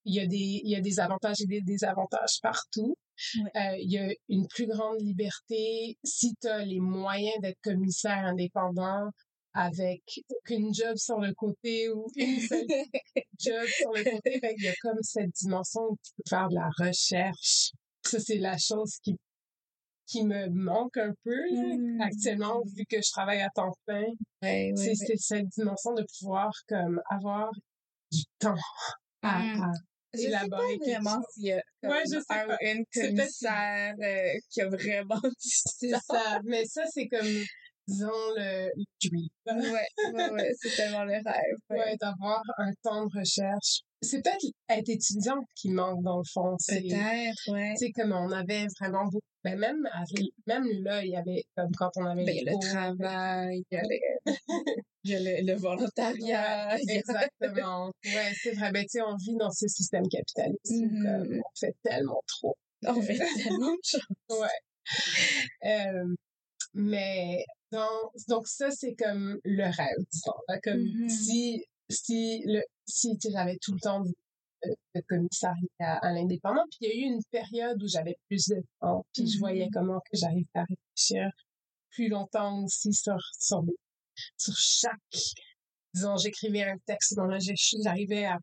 il y a des il y a des avantages et des désavantages partout.
Ouais.
Euh, il y a une plus grande liberté si tu as les moyens d'être commissaire indépendant avec aucune job sur le côté ou une seule job sur le côté. Fait qu'il y a comme cette dimension où tu peux faire de la recherche. Ça, c'est la chose qui qui me manque un peu là,
Mm.
actuellement vu que je travaille à temps plein.
Ouais, ouais,
c'est cette dimension de pouvoir comme avoir du temps à,
Mm.
à
Je sais
élaborer
vraiment s'il y a comme
Ouais, je sais
un,
pas.
une commissaire euh, qui a vraiment
C'est
temps.
ça. Mais ça, c'est comme, disons, le, dream.
Ouais, ouais, ouais, c'est tellement le rêve. Ouais.
Ouais, d'avoir un temps de recherche. C'est peut-être être étudiant qui manque dans le fond. C'est,
Peut-être, ouais.
tu sais, comme on avait vraiment beaucoup. Ben même, même là, il y avait, comme quand on avait
Ben, le
cours.
travail, il y a, le, il y a le, le volontariat.
Ouais, exactement. Ouais, c'est vrai. Ben, tu sais, on vit dans ce système capitaliste comme, on fait tellement trop.
On fait tellement de choses.
Ouais. Euh, mais donc, donc ça, c'est comme le rêve, disons. Comme
Mm-hmm.
si, si, le, si j'avais tout le temps de, de commissariat à, l'indépendant. Puis il y a eu une période où j'avais plus de temps, puis je voyais
Mhm.
comment que j'arrivais à réfléchir plus longtemps aussi sur, sur, des- sur chaque... Disons, j'écrivais un texte, donc là, j'arrivais à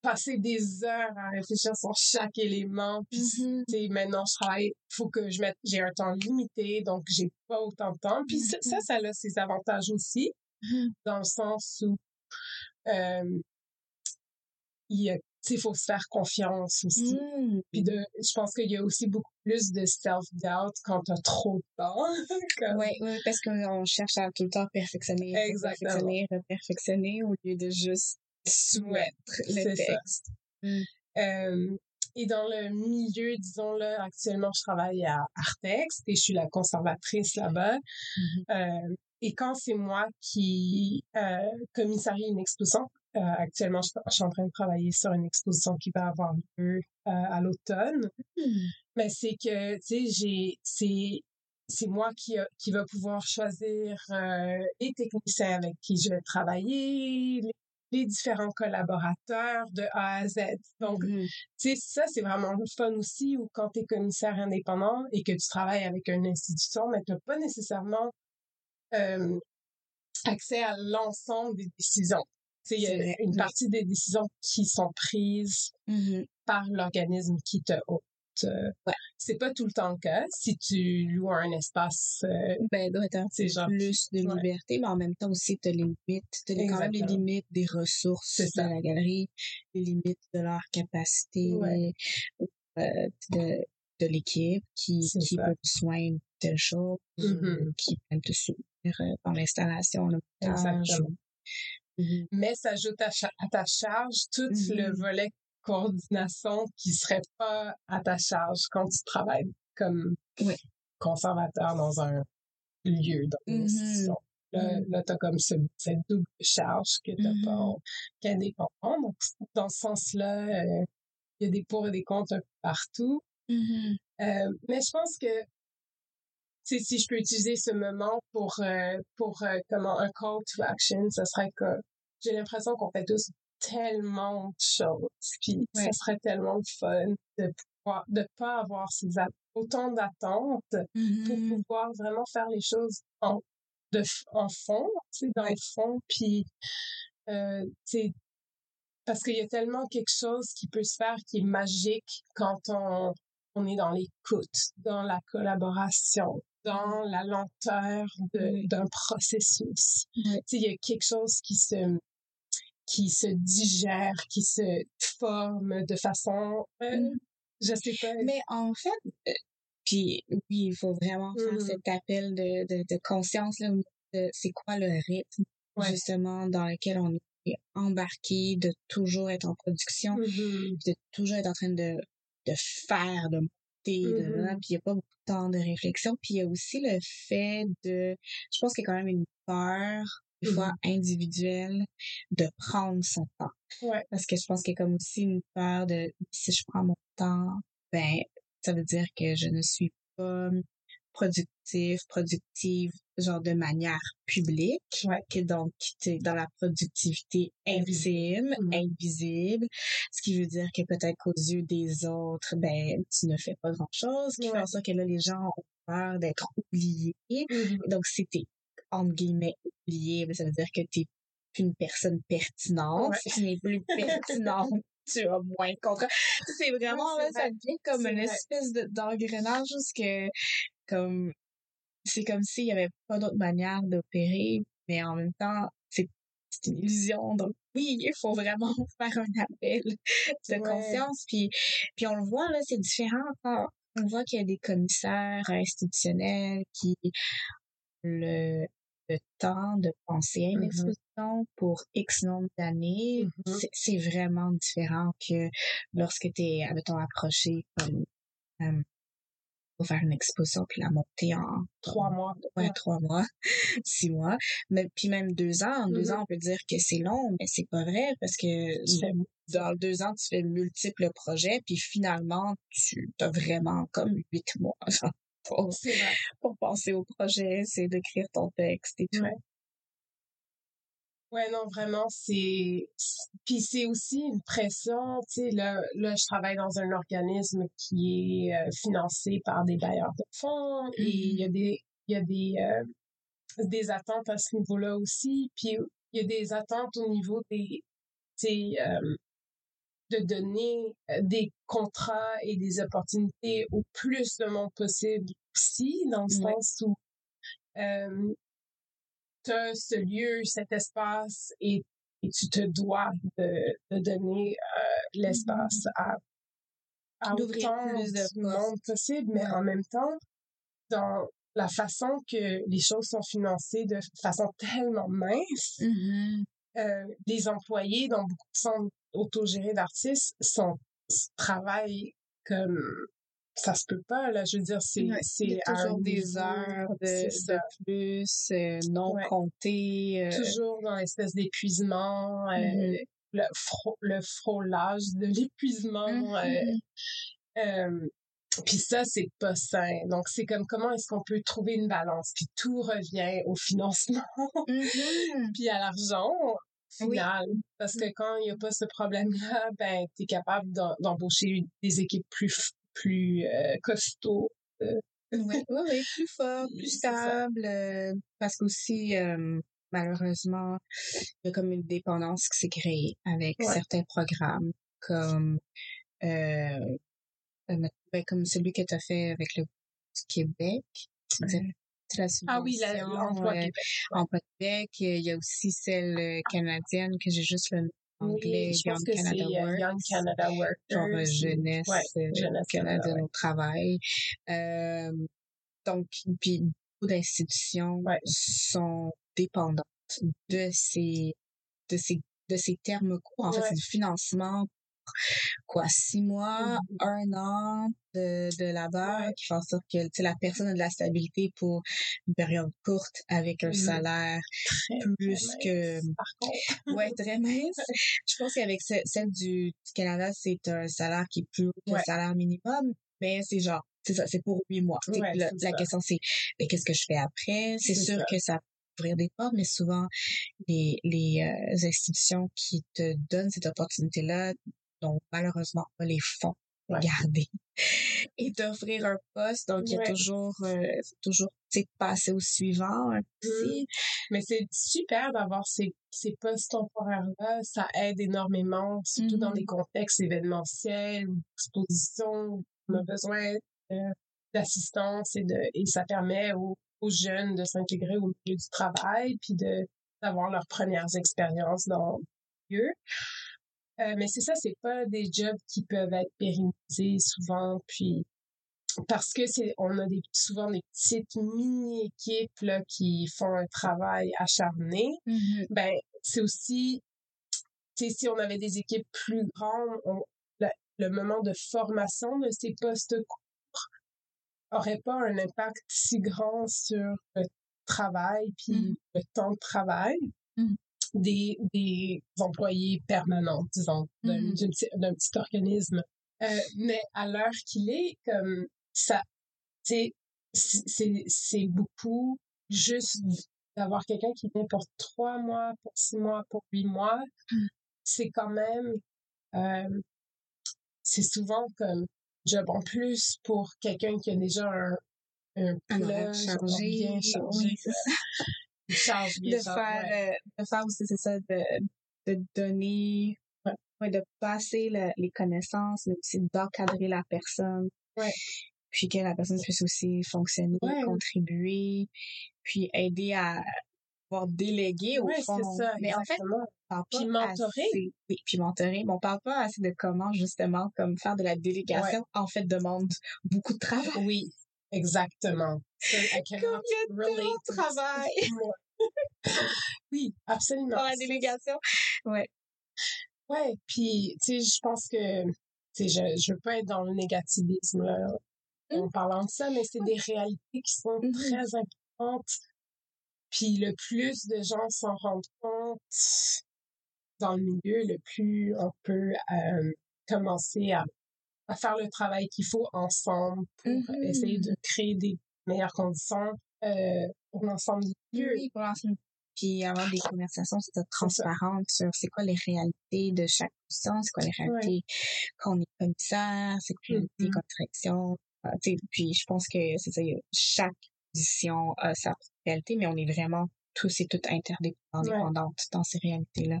passer des heures à réfléchir sur chaque élément. Puis,
Mhm.
sais, maintenant, je travaille, faut que je mette, j'ai un temps limité, donc j'ai pas autant de temps. Puis ça, ça, ça a ses avantages aussi,
Mhm.
dans le sens où, euh, il y a, sais, faut se faire confiance aussi.
Mm.
Puis de, je pense qu'il y a aussi beaucoup plus de self-doubt quand t'as trop de temps. Comme-
Oui, ouais, parce qu'on cherche à tout le temps perfectionner,
Exactement.
perfectionner, perfectionner au lieu de juste soumettre le texte. Mm.
Euh, et dans le milieu, disons là, actuellement, je travaille à Artex et je suis la conservatrice là-bas. Euh, et quand c'est moi qui euh, commissarie une exposition, euh, actuellement, je, je suis en train de travailler sur une exposition qui va avoir lieu euh, à l'automne.
Mm.
Mais c'est que, tu sais, j'ai, c'est, c'est moi qui, a- qui va pouvoir choisir euh, les techniciens avec qui je vais travailler, les, les différents collaborateurs de A à Z. Donc,
Mhm.
tu sais, ça, c'est vraiment le fun aussi, ou quand tu es commissaire indépendant et que tu travailles avec une institution, mais tu n'as pas nécessairement euh, accès à l'ensemble des décisions. Il y
C'est
a
vrai,
une partie des décisions qui sont prises
Mhm.
par l'organisme qui te hôte.
Ouais.
C'est pas tout le temps le cas. Si tu loues un espace, euh,
Ben,
c'est genre...
plus de
ouais.
liberté, mais en même temps aussi, tu as les limites. Tu as quand même les limites des ressources de la galerie, les limites de leur capacité,
Ouais.
euh, de, de l'équipe qui, qui
ça.
a besoin de telle chose,
Mhm.
euh, qui peut te soutenir euh, dans l'installation, le montage. Mhm.
Mais ça ajoute à, ta charge tout le
Mhm.
volet coordination qui serait pas à ta charge quand tu travailles comme conservateur dans un lieu, dans une
Mhm.
institution. Là, là t'as comme ce, cette double charge que t'as pas qu'indépendant. Donc, dans ce sens-là, euh, il y a des pour et des contre un peu partout. Euh, mais je pense que sais, si je peux utiliser ce moment pour euh, pour euh, comment un call to action, ce serait que j'ai l'impression qu'on fait tous tellement de choses, puis
Ouais.
ça serait tellement le fun de pouvoir de pas avoir ces autant d'attentes pour
Mhm.
pouvoir vraiment faire les choses en de en fond, tu sais, dans
Ouais.
le fond, puis euh, tu sais parce qu'il y a tellement quelque chose qui peut se faire qui est magique quand on, on est dans l'écoute, dans la collaboration, dans la lenteur d'un processus. Il y a quelque chose qui se qui se digère, qui se forme de façon, euh,
Mm.
je sais pas.
Mais en fait, euh, puis oui, il faut vraiment faire
Mhm.
cet appel de, de, de conscience, là, de c'est quoi le rythme,
Ouais.
justement, dans lequel on est embarqué, de toujours être en production,
Mhm.
de toujours être en train de, de faire, de
Mhm.
puis il n'y a pas beaucoup de temps de réflexion. Puis il y a aussi le fait de, je pense qu'il y a quand même une peur, des fois individuelle, de prendre son temps.
Ouais.
Parce que je pense qu'il y a comme aussi une peur de, si je prends mon temps, ben, ça veut dire que je ne suis pas productif, productive, genre de manière publique,
Ouais.
que donc tu es dans la productivité intime,
Mhm.
invisible, ce qui veut dire que peut-être qu'aux yeux des autres, ben tu ne fais pas grand-chose, ce qui fait en sorte que là les gens ont peur d'être oubliés.
Mhm.
Donc si t'es entre guillemets oublié, ben, ça veut dire que t'es plus une personne pertinente. Si tu n'es plus pertinente, tu as moins de contrat. C'est vraiment,
Ouais,
là, ça devient comme une espèce de- d'engrenage parce que, comme, c'est comme s'il y avait pas d'autre manière d'opérer, mais en même temps, c'est une illusion. Donc, oui, il faut vraiment faire un appel de
Ouais.
conscience. Puis, puis on le voit, là, c'est différent quand on voit qu'il y a des commissaires institutionnels qui le, le temps de penser à une
Mhm.
exposition pour X nombre d'années,
Mhm.
c'est- c'est vraiment différent que lorsque tu es, admettons, approché comme euh, pour faire une exposition puis la monter en
Trois mois.
ouais, trois mois, six mois, mais puis même deux ans. En deux
Mhm.
ans, on peut dire que c'est long, mais c'est pas vrai parce que dans deux ans, tu fais multiples projets, puis finalement, tu as vraiment comme huit mois. pour, pour penser au projet, c'est d'écrire ton texte et tout.
Ouais. Non, vraiment, c'est... Puis c'est aussi une pression, tu sais, là, là, je travaille dans un organisme qui est euh, financé par des bailleurs de fonds et il y a mm-hmm. des, il y a des, euh, des attentes à ce niveau-là aussi, puis il y a des attentes au niveau des, tu sais, euh, de donner des contrats et des opportunités au plus de monde possible aussi, dans le sens où euh, tu as ce lieu, cet espace et, tu te dois de, de donner l'espace à, à autant plus de monde possible, mais en même temps, dans la façon que les choses sont financées de façon tellement mince, euh, les employés dans beaucoup de centres autogérés d'artistes sont travaillent comme ça se peut pas là je veux dire c'est c'est
toujours des heures de, plus euh, non comptées
euh. toujours dans l'espèce d'épuisement mmh le, le frôlage de l'épuisement mmh puis ça, c'est pas sain. Donc, c'est comme comment est-ce qu'on peut trouver une balance? Puis tout revient au financement, mm-hmm. puis à l'argent final. Parce que quand il n'y a pas ce problème-là, ben, tu es capable d'embaucher des équipes plus, plus euh, costauds.
Euh. oui, oui, plus fort, plus stable. Euh, parce qu'aussi, malheureusement, il y a comme une dépendance qui s'est créée avec certains programmes comme euh, ben, comme celui que tu as fait avec le Québec.
ah oui, l'emploi Québec.
Emploi Québec. Il y a aussi celle euh, canadienne que j'ai juste le anglais,
Young, Canada Work. Young Canada Work.
Genre jeunesse,
ouais, jeunesse
Canada au travail. Euh, donc, puis beaucoup d'institutions sont dépendantes de ces, de ces, de ces termes courts. En fait, c'est du financement quoi, six mois, mmh. un an de, de labeur qui fait en sorte que la personne a de la stabilité pour une période courte avec un mmh. salaire plus que... Ouais, très mince. Je pense qu'avec celle du, Canada, c'est un salaire qui est plus haut que le salaire minimum, mais c'est genre, c'est ça, c'est pour huit mois. la, question, c'est, mais qu'est-ce que je fais après? C'est sûr que ça ouvrir des portes, mais souvent les, les euh, institutions qui te donnent cette opportunité-là donc malheureusement pas les fonds garder et d'offrir un poste. Donc, il y a toujours, euh, toujours, tu passer au suivant un
mmh. Mais c'est super d'avoir ces, ces postes temporaires-là. Ça aide énormément, surtout dans des mmh. contextes événementiels ou d'expositions où on a besoin d'assistance et de, et ça permet aux, aux jeunes de s'intégrer au milieu du travail puis de, d'avoir leurs premières expériences dans le lieu. Euh, mais c'est ça, c'est pas des jobs qui peuvent être pérennisés souvent, puis parce que c'est, on a des, souvent des petites mini-équipes là, qui font un travail acharné. Mm-hmm. Ben, c'est aussi, si on avait des équipes plus grandes, le, moment de formation de ces postes courts aurait pas un impact si grand sur le travail puis mm-hmm. le temps de travail. Mm-hmm des, des employés permanents, disons, d'un mmh petit organisme. Euh, mais à l'heure qu'il est, comme ça, c'est c'est beaucoup juste d'avoir quelqu'un qui vient pour trois mois, pour six mois, pour huit mois. Mmh. C'est quand même, euh, c'est souvent comme job en plus pour quelqu'un qui a déjà un, un,
un chargé, bien chargé de faire euh, de faire aussi c'est ça de de donner de passer les connaissances mais aussi d'encadrer la personne.
Ouais.
puis que la personne puisse aussi fonctionner contribuer puis aider à pouvoir déléguer au fond.
ça,
mais en fait
puis mentorer.
oui puis mentorer mais on parle pas assez de comment justement comme faire de la délégation. En fait demande beaucoup de travail.
Oui Exactement.
Combien de travail?
oui, absolument.
Dans la délégation. Ouais.
Ouais, puis, tu sais, je pense que, tu sais, je, je veux pas être dans le négativisme, là, mmh. en parlant de ça, mais c'est des réalités qui sont mmh très importantes. Puis le plus de gens s'en rendent compte dans le milieu, le plus on peut euh, commencer à à faire le travail qu'il faut ensemble pour essayer
Mmh.
de créer des meilleures conditions euh, pour l'ensemble du lieu.
Oui, pour l'ensemble. Puis avoir des conversations transparentes sur c'est quoi les réalités de chaque position, c'est quoi les réalités quand on est commissaire, c'est quoi les réalités
Mhm.
comme direction. Euh, tu sais, puis je pense que c'est ça, chaque position a sa réalité, mais on est vraiment tous et toutes interdépendantes dans ces réalités-là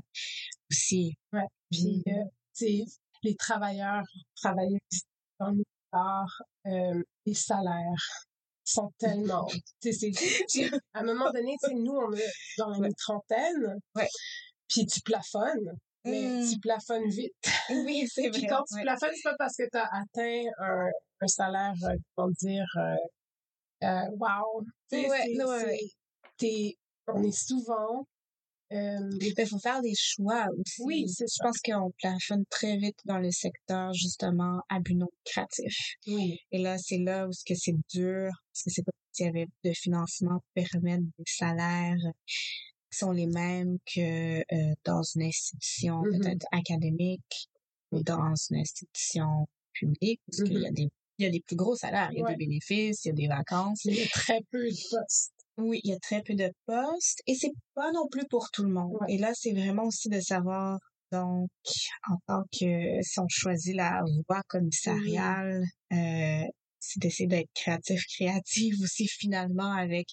aussi.
Ouais. Puis, euh, tu sais, les travailleurs, travailleuses dans le militaire, euh, les salaires sont tellement, c'est, à un moment donné, tu nous, on est dans la trentaine,
Ouais.
puis tu plafonnes, mais
Mm.
tu plafonnes vite.
Oui, c'est vrai.
Puis quand tu
ouais.
plafonnes, c'est pas parce que tu as atteint un, un salaire, euh, comment dire, euh, euh, wow. Tu sais,
Ouais,
c'est-
ouais,
c'est-
ouais.
t'es- on est souvent, euh,
Il faut faire des choix aussi.
Oui,
Je pense qu'on plafonne très vite dans le secteur, justement, à but non lucratif.
oui,
Et là, c'est là où ce que c'est dur, parce que c'est pas s'il y avait de financement pour permettre des salaires qui sont les mêmes que euh, dans une institution
Mhm.
peut-être académique ou dans une institution publique, parce qu'il y a des il y a des plus gros salaires, il y a
Ouais.
des bénéfices, il y a des vacances.
il y a très peu de postes.
Oui, il y a très peu de postes et c'est pas non plus pour tout le monde.
Ouais.
Et là, c'est vraiment aussi de savoir, donc, en tant que, si on choisit la voie commissariale, euh, c'est d'essayer d'être créatif, créative aussi finalement avec,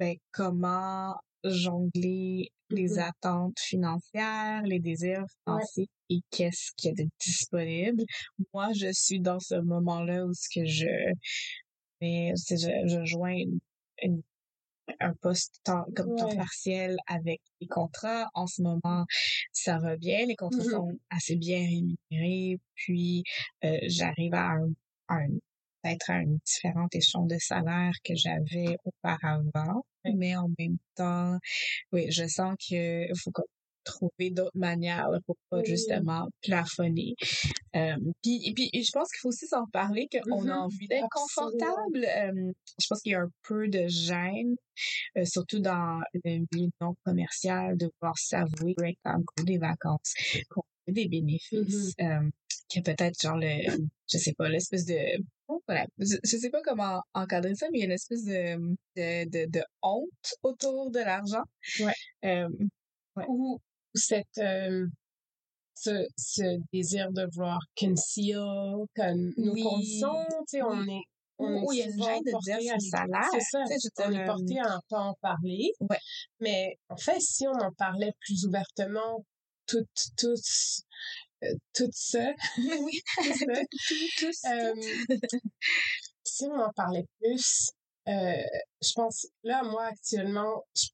ben, comment jongler les
Mhm.
attentes financières, les désirs financiers et qu'est-ce qu'il y a de disponible. Moi, je suis dans ce moment-là où ce que je, mais je, je joins une, une un poste temps, comme temps partiel avec les contrats. En ce moment, ça va bien. Les contrats
Mhm.
sont assez bien rémunérés. Puis, euh, j'arrive à un, un peut-être à un différent échelon de salaire que j'avais auparavant. Mais en même temps, oui, je sens que faut trouver d'autres manières là, pour pas justement plafonner. Euh, puis, et puis, je pense qu'il faut aussi s'en parler qu'on
Mhm.
a envie d'être confortable. Euh, je pense qu'il y a un peu de gêne, euh, surtout dans le milieu non commercial, de pouvoir s'avouer qu'on a des vacances, qu'on a des bénéfices, euh, qu'il y a peut-être genre le, je sais pas, l'espèce de voilà. Je, je sais pas comment encadrer ça, mais il y a une espèce de, de, de, de honte autour de l'argent.
Ouais.
Euh,
Ou, ou cette, euh, ce, ce désir de vouloir conceal comme nos
Oui.
tu sais, on est, on est
il y a une
souvent
gêne de
porté
dire
à
salaire.
C'est ça.
Je
On est porté à ne pas en parler.
Ouais.
Mais en fait, si on en parlait plus ouvertement, toutes, tous, euh, toutes ça,
oui,
tout ça,
tout, tous,
euh, si on en parlait plus, euh, je pense, là, moi, actuellement, je-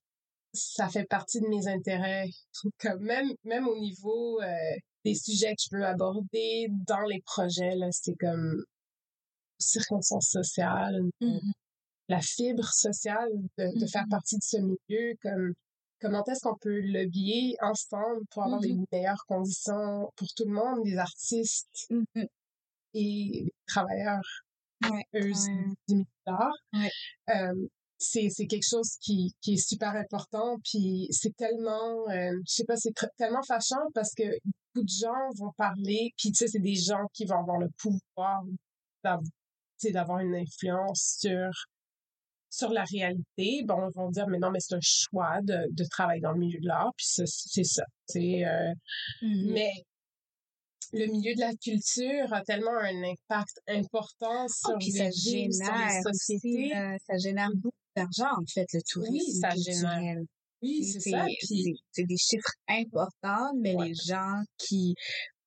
ça fait partie de mes intérêts. Comme même, même au niveau euh, des sujets que je veux aborder dans les projets, là, c'est comme circonstances sociales,
Mhm.
la fibre sociale de, de faire
Mhm.
partie de ce milieu, comme comment est-ce qu'on peut lobbyer ensemble pour avoir des meilleures conditions pour tout le monde, les artistes et les travailleurs
Ouais,
eux,
ouais.
du.
Ouais.
Euh, c'est c'est quelque chose qui, qui est super important puis c'est tellement euh, je sais pas c'est tellement fâchant parce que beaucoup de gens vont parler puis tu sais c'est des gens qui vont avoir le pouvoir d'avoir une influence sur sur la réalité bon ils vont dire mais non mais c'est un choix de, de travailler dans le milieu de l'art puis c'est c'est ça c'est euh,
Mhm.
mais le milieu de la culture a tellement un impact important sur
Oh,
les
ça
sur les
aussi,
sociétés.
euh, ça génère beaucoup d'argent, en fait, le tourisme
génère.
culturel.
Oui, c'est ça. Puis,
c'est- c'est des chiffres importants, mais
Ouais.
les gens qui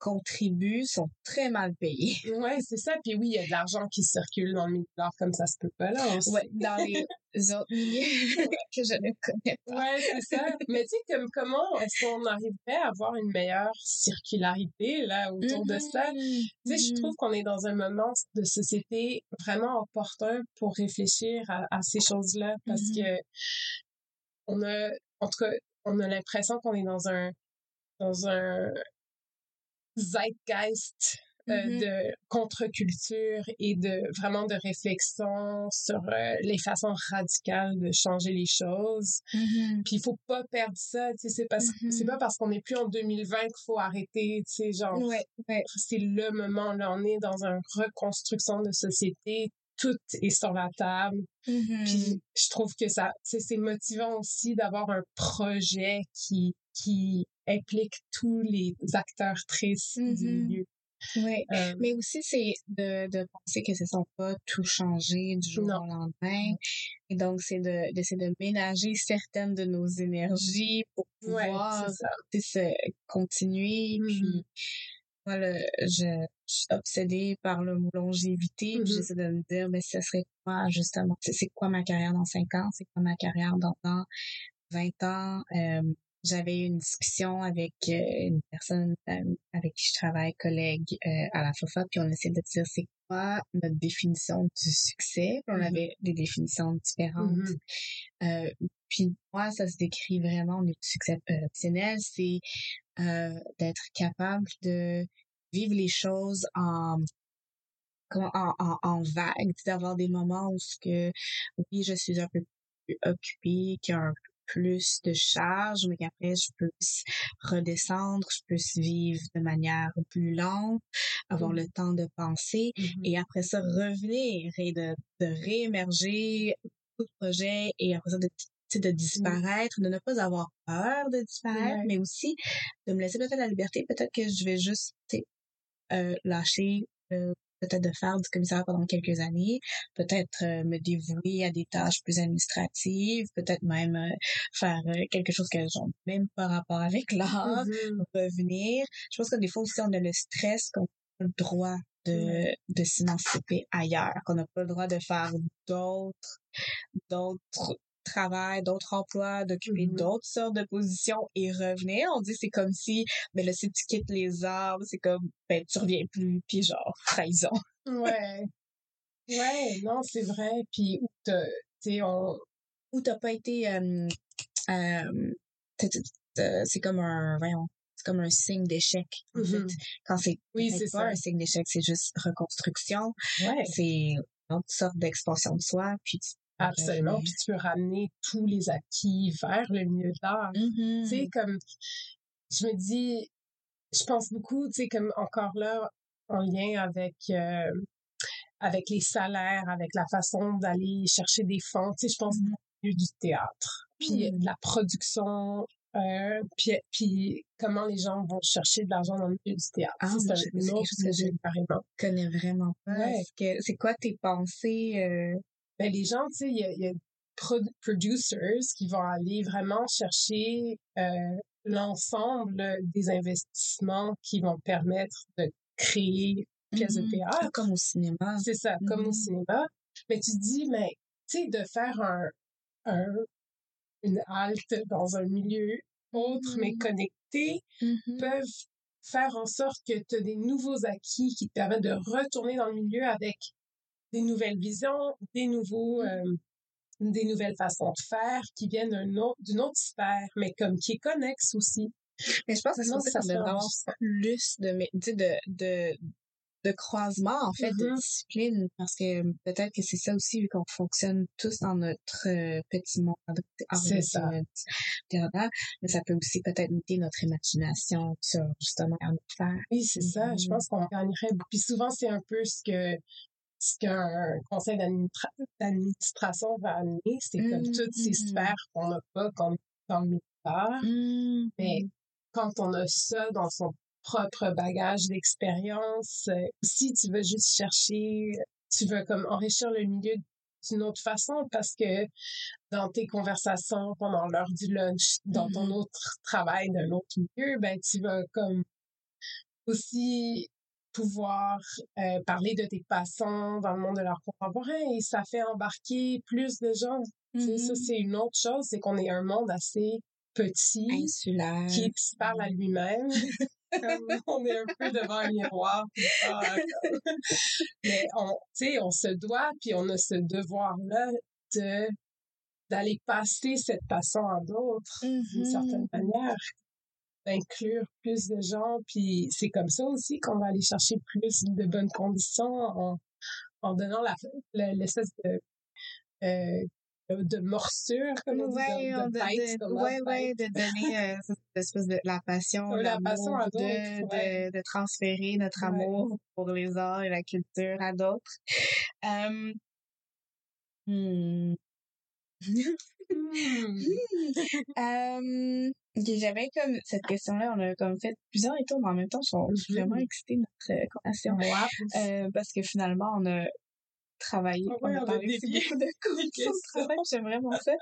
contribuent sont très mal payés.
ouais, c'est ça. Puis oui, il y a de l'argent qui circule dans le milieu de l'art comme ça se peut pas là. aussi.
Ouais, dans les autres milieux que je ne connais pas.
Ouais, c'est ça. Mais tu sais, comme comment est-ce qu'on arriverait à avoir une meilleure circularité là autour de ça?
Mhm.
Tu sais, je
Mhm.
trouve qu'on est dans un moment de société vraiment opportun pour réfléchir à, à ces choses-là parce
Mhm.
que on a, en tout cas, on a l'impression qu'on est dans un, dans un zeitgeist mm-hmm. de contre-culture et de vraiment de réflexion sur les façons radicales de changer les choses. Mm-hmm. Puis il faut pas perdre ça, tu sais, c'est parce c'est pas parce qu'on n'est plus en 2020 qu'il faut arrêter, tu sais, genre c'est le moment là, on est dans une reconstruction de société, tout est sur la table. Mm-hmm. Puis je trouve que ça, c'est motivant aussi d'avoir un projet qui, qui implique tous les acteurs très du mm-hmm.
milieu. Oui, euh, mais aussi c'est de, de penser que ce ne sont pas tout changé du jour au lendemain. Et donc, c'est de, d'essayer de ménager certaines de nos énergies pour pouvoir se continuer. Puis, mm-hmm. moi, le, je, suis obsédée par le mot longévité. Puis j'essaie de me dire, mais ce serait quoi, justement? C'est quoi ma carrière dans 5 ans? C'est quoi ma carrière dans, dans 20 ans? Euh, j'avais eu une discussion avec euh, une personne euh, avec qui je travaille, collègue euh, à la FOFA, puis on essayait de dire c'est quoi notre définition du succès. on mm-hmm. avait des définitions différentes. Mm-hmm. puis moi, ça se décrit vraiment du succès professionnel, c'est d'être capable de vivre les choses en en, en, en vague, d'avoir des moments où ce que oui, je suis un peu plus occupée, qu'il y a un plus de charge, mais qu'après je peux redescendre, je peux vivre de manière plus lente, avoir mmh. le temps de penser mmh et après ça revenir et de, de réémerger tout le projet et après ça de de mmh. disparaître, de ne pas avoir peur de disparaître, mais aussi de me laisser peut-être la liberté. Peut-être que je vais juste euh, lâcher euh, peut-être de faire du commissariat pendant quelques années, peut-être euh, me dévouer à des tâches plus administratives, peut-être même euh, faire euh, quelque chose que j'ai même pas rapport avec l'art, mm-hmm. revenir. Je pense que des fois aussi on a le stress qu'on a le droit de, de s'émanciper ailleurs, qu'on n'a pas le droit de faire d'autres d'autres travail, d'autres emplois, d'occuper mm-hmm. d'autres sortes de positions et revenir. On dit c'est comme si, ben là, si tu quittes les arbres, c'est comme, ben, tu reviens plus, puis genre, trahison.
Ouais. Ouais, non, c'est vrai. Puis, tu sais, on...
Ou t'as pas été, euh, euh, c'est comme un, voyons, c'est comme un signe d'échec, en fait. Mm-hmm. Quand c'est,
oui, c'est
pas un signe d'échec, c'est juste reconstruction. Ouais. C'est une autre sorte d'expansion de soi, puis
Absolument. Puis tu peux ramener tous les acquis vers le milieu de l'art. Tu sais, mm-hmm. comme, je me dis, je pense beaucoup, tu sais, comme encore là, en lien avec, euh, avec les salaires, avec la façon d'aller chercher des fonds. Tu sais, je pense mm-hmm. beaucoup du théâtre. Puis mm. la production, euh, puis, puis comment les gens vont chercher de l'argent dans le milieu du théâtre.
Ah, c'est une autre que je ne connais vraiment pas. C'est quoi tes pensées euh,
ben les gens, tu sais, il y a, y a producers qui vont aller vraiment chercher euh, l'ensemble des investissements qui vont permettre de créer une pièce de
mm-hmm.
théâtre.
Comme au cinéma.
C'est ça, comme au mm-hmm. cinéma. Mais tu dis, mais tu sais, de faire un, un, une halte dans un milieu autre mais mm-hmm. connecté peuvent faire en sorte que tu as des nouveaux acquis qui te permettent de retourner dans le milieu avec des nouvelles visions, des nouveaux, mmh. euh, des nouvelles façons de faire qui viennent d'une autre, autre sphère, mais comme qui est connexe aussi.
Mais je pense que ça, ça, ça vraiment plus de, de, de, de croisement, en fait, de mmh discipline, parce que peut-être que c'est ça aussi, vu qu'on fonctionne tous dans notre euh, petit monde.
Ça.
mais ça peut aussi peut-être noter notre imagination sur, justement,
à faire. Oui, c'est ça. Je mmh pense qu'on gagnerait. Puis souvent, c'est un peu ce que ce qu'un conseil d'administration va amener, c'est comme toutes ces mmh. sphères qu'on n'a pas comme dans le militaire. Mmh. Mais quand on a ça dans son propre bagage d'expérience, euh, si tu veux juste chercher, tu veux comme enrichir le milieu d'une autre façon parce que dans tes conversations pendant l'heure du lunch, dans ton mmh autre travail d'un autre milieu, ben tu vas comme aussi pouvoir euh, parler de tes passants dans le monde de l'art contemporain et ça fait embarquer plus de gens. Ça, mm-hmm. c'est une autre chose, c'est qu'on est un monde assez petit,
insulaire,
qui se parle à lui-même. on est un peu devant un miroir. Mais on, on se doit, puis on a ce devoir-là de d'aller passer cette passion à d'autres d'une mm-hmm. certaine manière. D'inclure plus de gens. Puis c'est comme ça aussi qu'on va aller chercher plus de bonnes conditions en, en donnant la l'espèce de euh, de morsure, comme on dit, de,
de, ouais, ouais, de donner euh, cette espèce de la passion, la passion à de, de, de, transférer notre amour pour les arts et la culture à d'autres. Um, hmm. um, J'avais comme cette question-là, on a comme fait plusieurs étours, mais en même temps, je suis vraiment excitée de notre euh, conversation. Euh, parce que finalement, on a travailler. on a parlé beaucoup de conditions de travail, j'aime vraiment ça.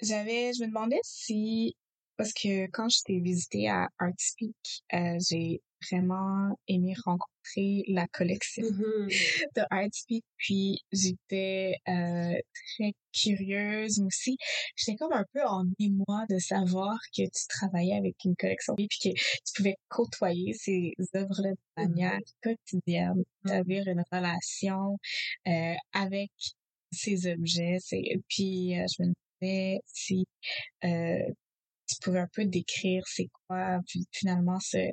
j'avais, je me demandais si, parce que quand j'étais visitée à Artspeak, euh, j'ai vraiment aimé rencontrer la collection mm-hmm. de Artspeak, puis j'étais euh, très curieuse aussi. J'étais comme un peu en émoi de savoir que tu travaillais avec une collection puis que tu pouvais côtoyer ces œuvres-là de mm-hmm. manière quotidienne, établir mm-hmm. une relation euh, avec ces objets. Puis euh, je me demandais si euh, tu pouvais un peu décrire c'est quoi finalement ce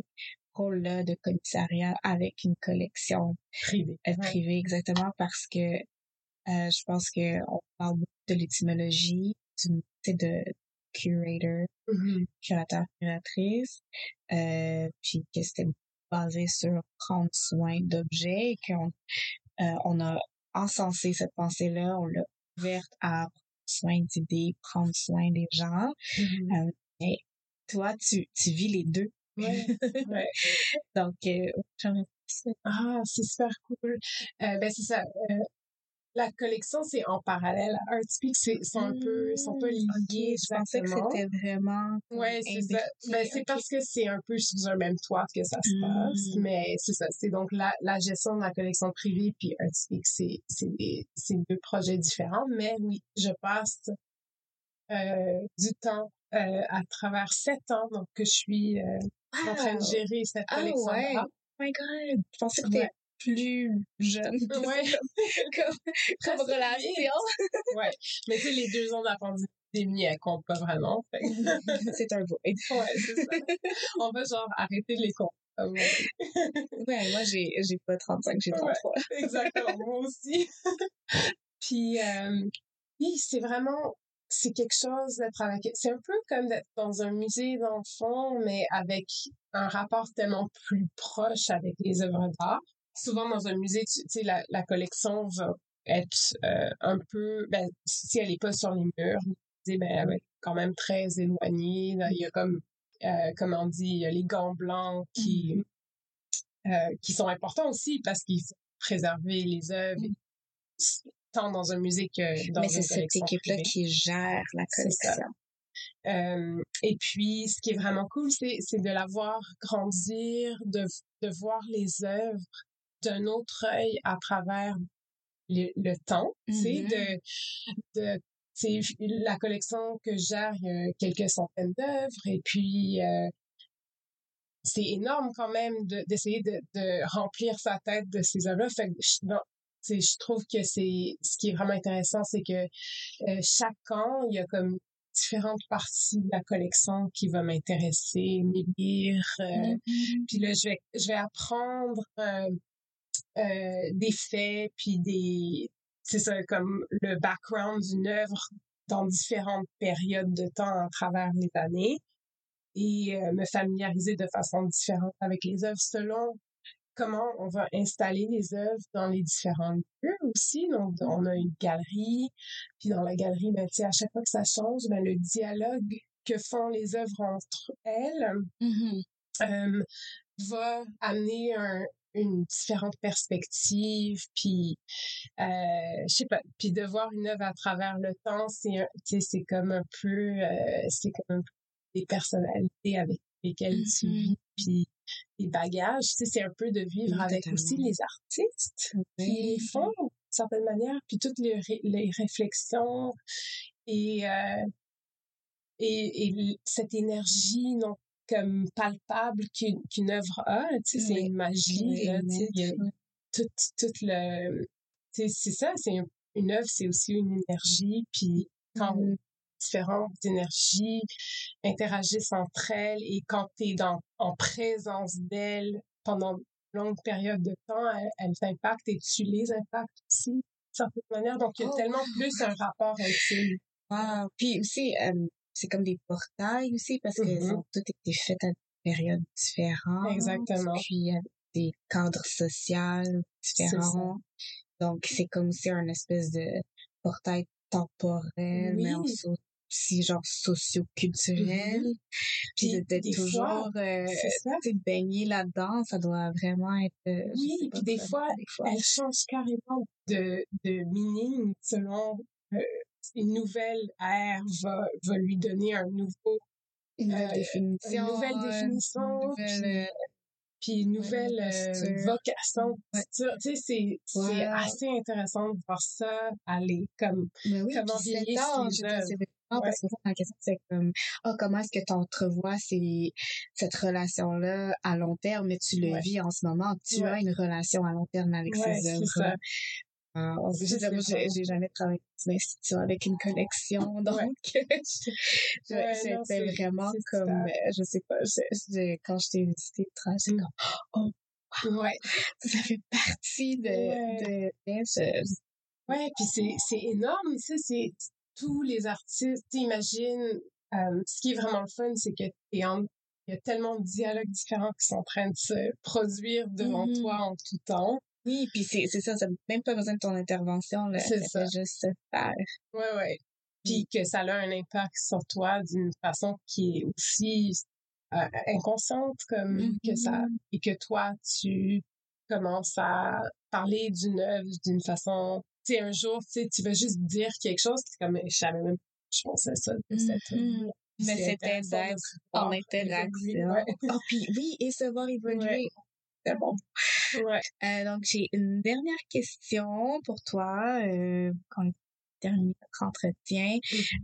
rôle-là de commissariat avec une collection
privée.
Euh, privée, exactement, parce que euh, je pense que on parle beaucoup de l'étymologie, du de curator, mm-hmm. curateur, curatrice, euh, puis que c'était basé sur prendre soin d'objets et qu'on on a encensé cette pensée-là, on l'a ouverte à prendre soin d'idées, prendre soin des gens. Mm-hmm. Euh, toi, tu, tu vis les deux.
Ouais, ouais.
Donc, euh,
Ah, c'est super cool. Euh, ben, c'est ça. Euh, la collection, c'est en parallèle. Artspeak, c'est sont un peu, sont pas
mmh, liés. je pensais que c'était vraiment.
Ouais, c'est ça. Ben, c'est parce que c'est un peu sous un même toit que ça se passe. Mmh. Mais c'est ça. C'est donc la, la gestion de la collection privée puis Artspeak, c'est, c'est, c'est deux projets différents. Mais oui, je passe euh, du temps à travers sept ans, donc que je suis euh, en train de gérer cette collection.
Ah ouais. Oh my god, je pensais que t'étais plus jeune.
Ouais.
comme, comme relation.
ouais. Mais tu sais, les deux ans la pandémie, elles comptent pas vraiment.
c'est un beau.
ouais, c'est ça. On va genre arrêter les comptes.
ouais, moi j'ai j'ai pas 35, j'ai 33.
Ouais, exactement, moi aussi. Puis euh, oui, c'est vraiment c'est quelque chose d'être avec c'est un peu comme d'être dans un musée d'enfants mais avec un rapport tellement plus proche avec les œuvres d'art. Souvent dans un musée tu sais la, la collection va être euh, un peu ben si elle est pas sur les murs ben elle va être quand même très éloignée. Il y a comme euh, comme on dit il y a les gants blancs qui mmh. euh, qui sont importants aussi parce qu'ils faut préserver les œuvres. Mmh tant dans un musée que dans
Mais c'est cette équipe-là qui gère la collection.
Euh, et puis, ce qui est vraiment cool, c'est, c'est de la voir grandir, de, de voir les œuvres d'un autre œil à travers le, le temps, tu sais, mm-hmm. de, de c'est la collection que gère, il y a quelques centaines d'œuvres et puis euh, c'est énorme quand même de, d'essayer de, de, remplir sa tête de ces œuvres-là. Fait que je trouve que c'est ce qui est vraiment intéressant, c'est que euh, chaque an, il y a comme différentes parties de la collection qui va m'intéresser, me lire. Euh, mm-hmm. Puis là, je vais, je vais apprendre euh, euh, des faits, puis des, c'est ça, comme le background d'une œuvre dans différentes périodes de temps à travers les années et me familiariser de façon différente avec les œuvres selon comment on va installer les œuvres dans les différents lieux aussi. Donc, on a une galerie, puis dans la galerie, ben, à chaque fois que ça change, ben, le dialogue que font les œuvres entre elles mm-hmm. euh, va amener un, une différente perspective, puis euh, je sais pas, puis de voir une œuvre à travers le temps, c'est c'est comme un peu, euh, c'est comme un peu des personnalités avec lesquelles tu mm-hmm. vis, puis les bagages, tu sais, c'est un peu de vivre avec aussi les artistes qui les font d'une certaine manière, puis toutes les, les réflexions et, euh, et, et cette énergie non comme palpable qu'une qu'une œuvre a, tu sais, c'est une magie, là, tu sais, il y a tout, tout le... Tu sais, c'est ça, c'est une œuvre, c'est aussi une énergie, puis quand, mm-hmm. Différentes énergies interagissent entre elles et quand tu es dans, en présence d'elles pendant une longue période de temps, elles, t'impactent et tu les impactes aussi, d'une certaine manière. Donc, il y a oh. tellement plus un rapport intime.
Wow. Puis aussi, c'est comme des portails aussi parce qu'elles mm-hmm. ont toutes été faites à des périodes différentes.
Exactement.
Puis, des cadres sociaux différents. Donc, c'est comme si un espèce de portail temporel, mais aussi genre socio-culturel. Mm-hmm. Puis d'être toujours euh, baigné là-dedans, ça doit vraiment être... Euh,
oui, puis des fois, elle change carrément de, de meaning selon euh, une nouvelle ère va, va lui donner un nouveau...
Une nouvelle définition.
Une nouvelle définition puis une nouvelle euh, vocation. Tu sais, c'est c'est assez intéressant de voir ça aller comme
Mais oui, comment vieillir parce que la question c'est comme oh, comment est-ce que tu entrevois ces, cette relation là à long terme? Mais tu le vis en ce moment. Tu as une relation à long terme avec ces œuvres euh, j'ai jamais travaillé dans une institution avec une collection, donc c'était vraiment comme, euh, je sais pas, quand je t'ai visité j'étais comme, oh,
ouais.
ça fait partie de,
ouais.
de,
Ouais, puis c'est, énorme, sais, c'est tous les artistes, t'imagines, euh, ce qui est vraiment le fun, c'est que t'es en, il y a tellement de dialogues différents qui sont en train de se produire devant mm-hmm. toi en tout temps.
Oui, puis c'est, c'est ça, ça n'a même pas besoin de ton intervention, là. C'est ça. juste se faire.
Ouais, ouais. Puis que ça a un impact sur toi d'une façon qui est aussi euh, inconsciente, comme que ça, mm-hmm. et que toi, tu commences à parler d'une œuvre d'une façon, sais, un jour, tu sais, tu veux juste dire quelque chose, c'est comme, je savais même, je pensais ça
mm-hmm. Mais c'était d'être en interaction. Ouais. Oh, puis oui, et se voir évoluer bon.
Ouais.
Euh, donc, j'ai une dernière question pour toi, euh, quand on termine notre entretien.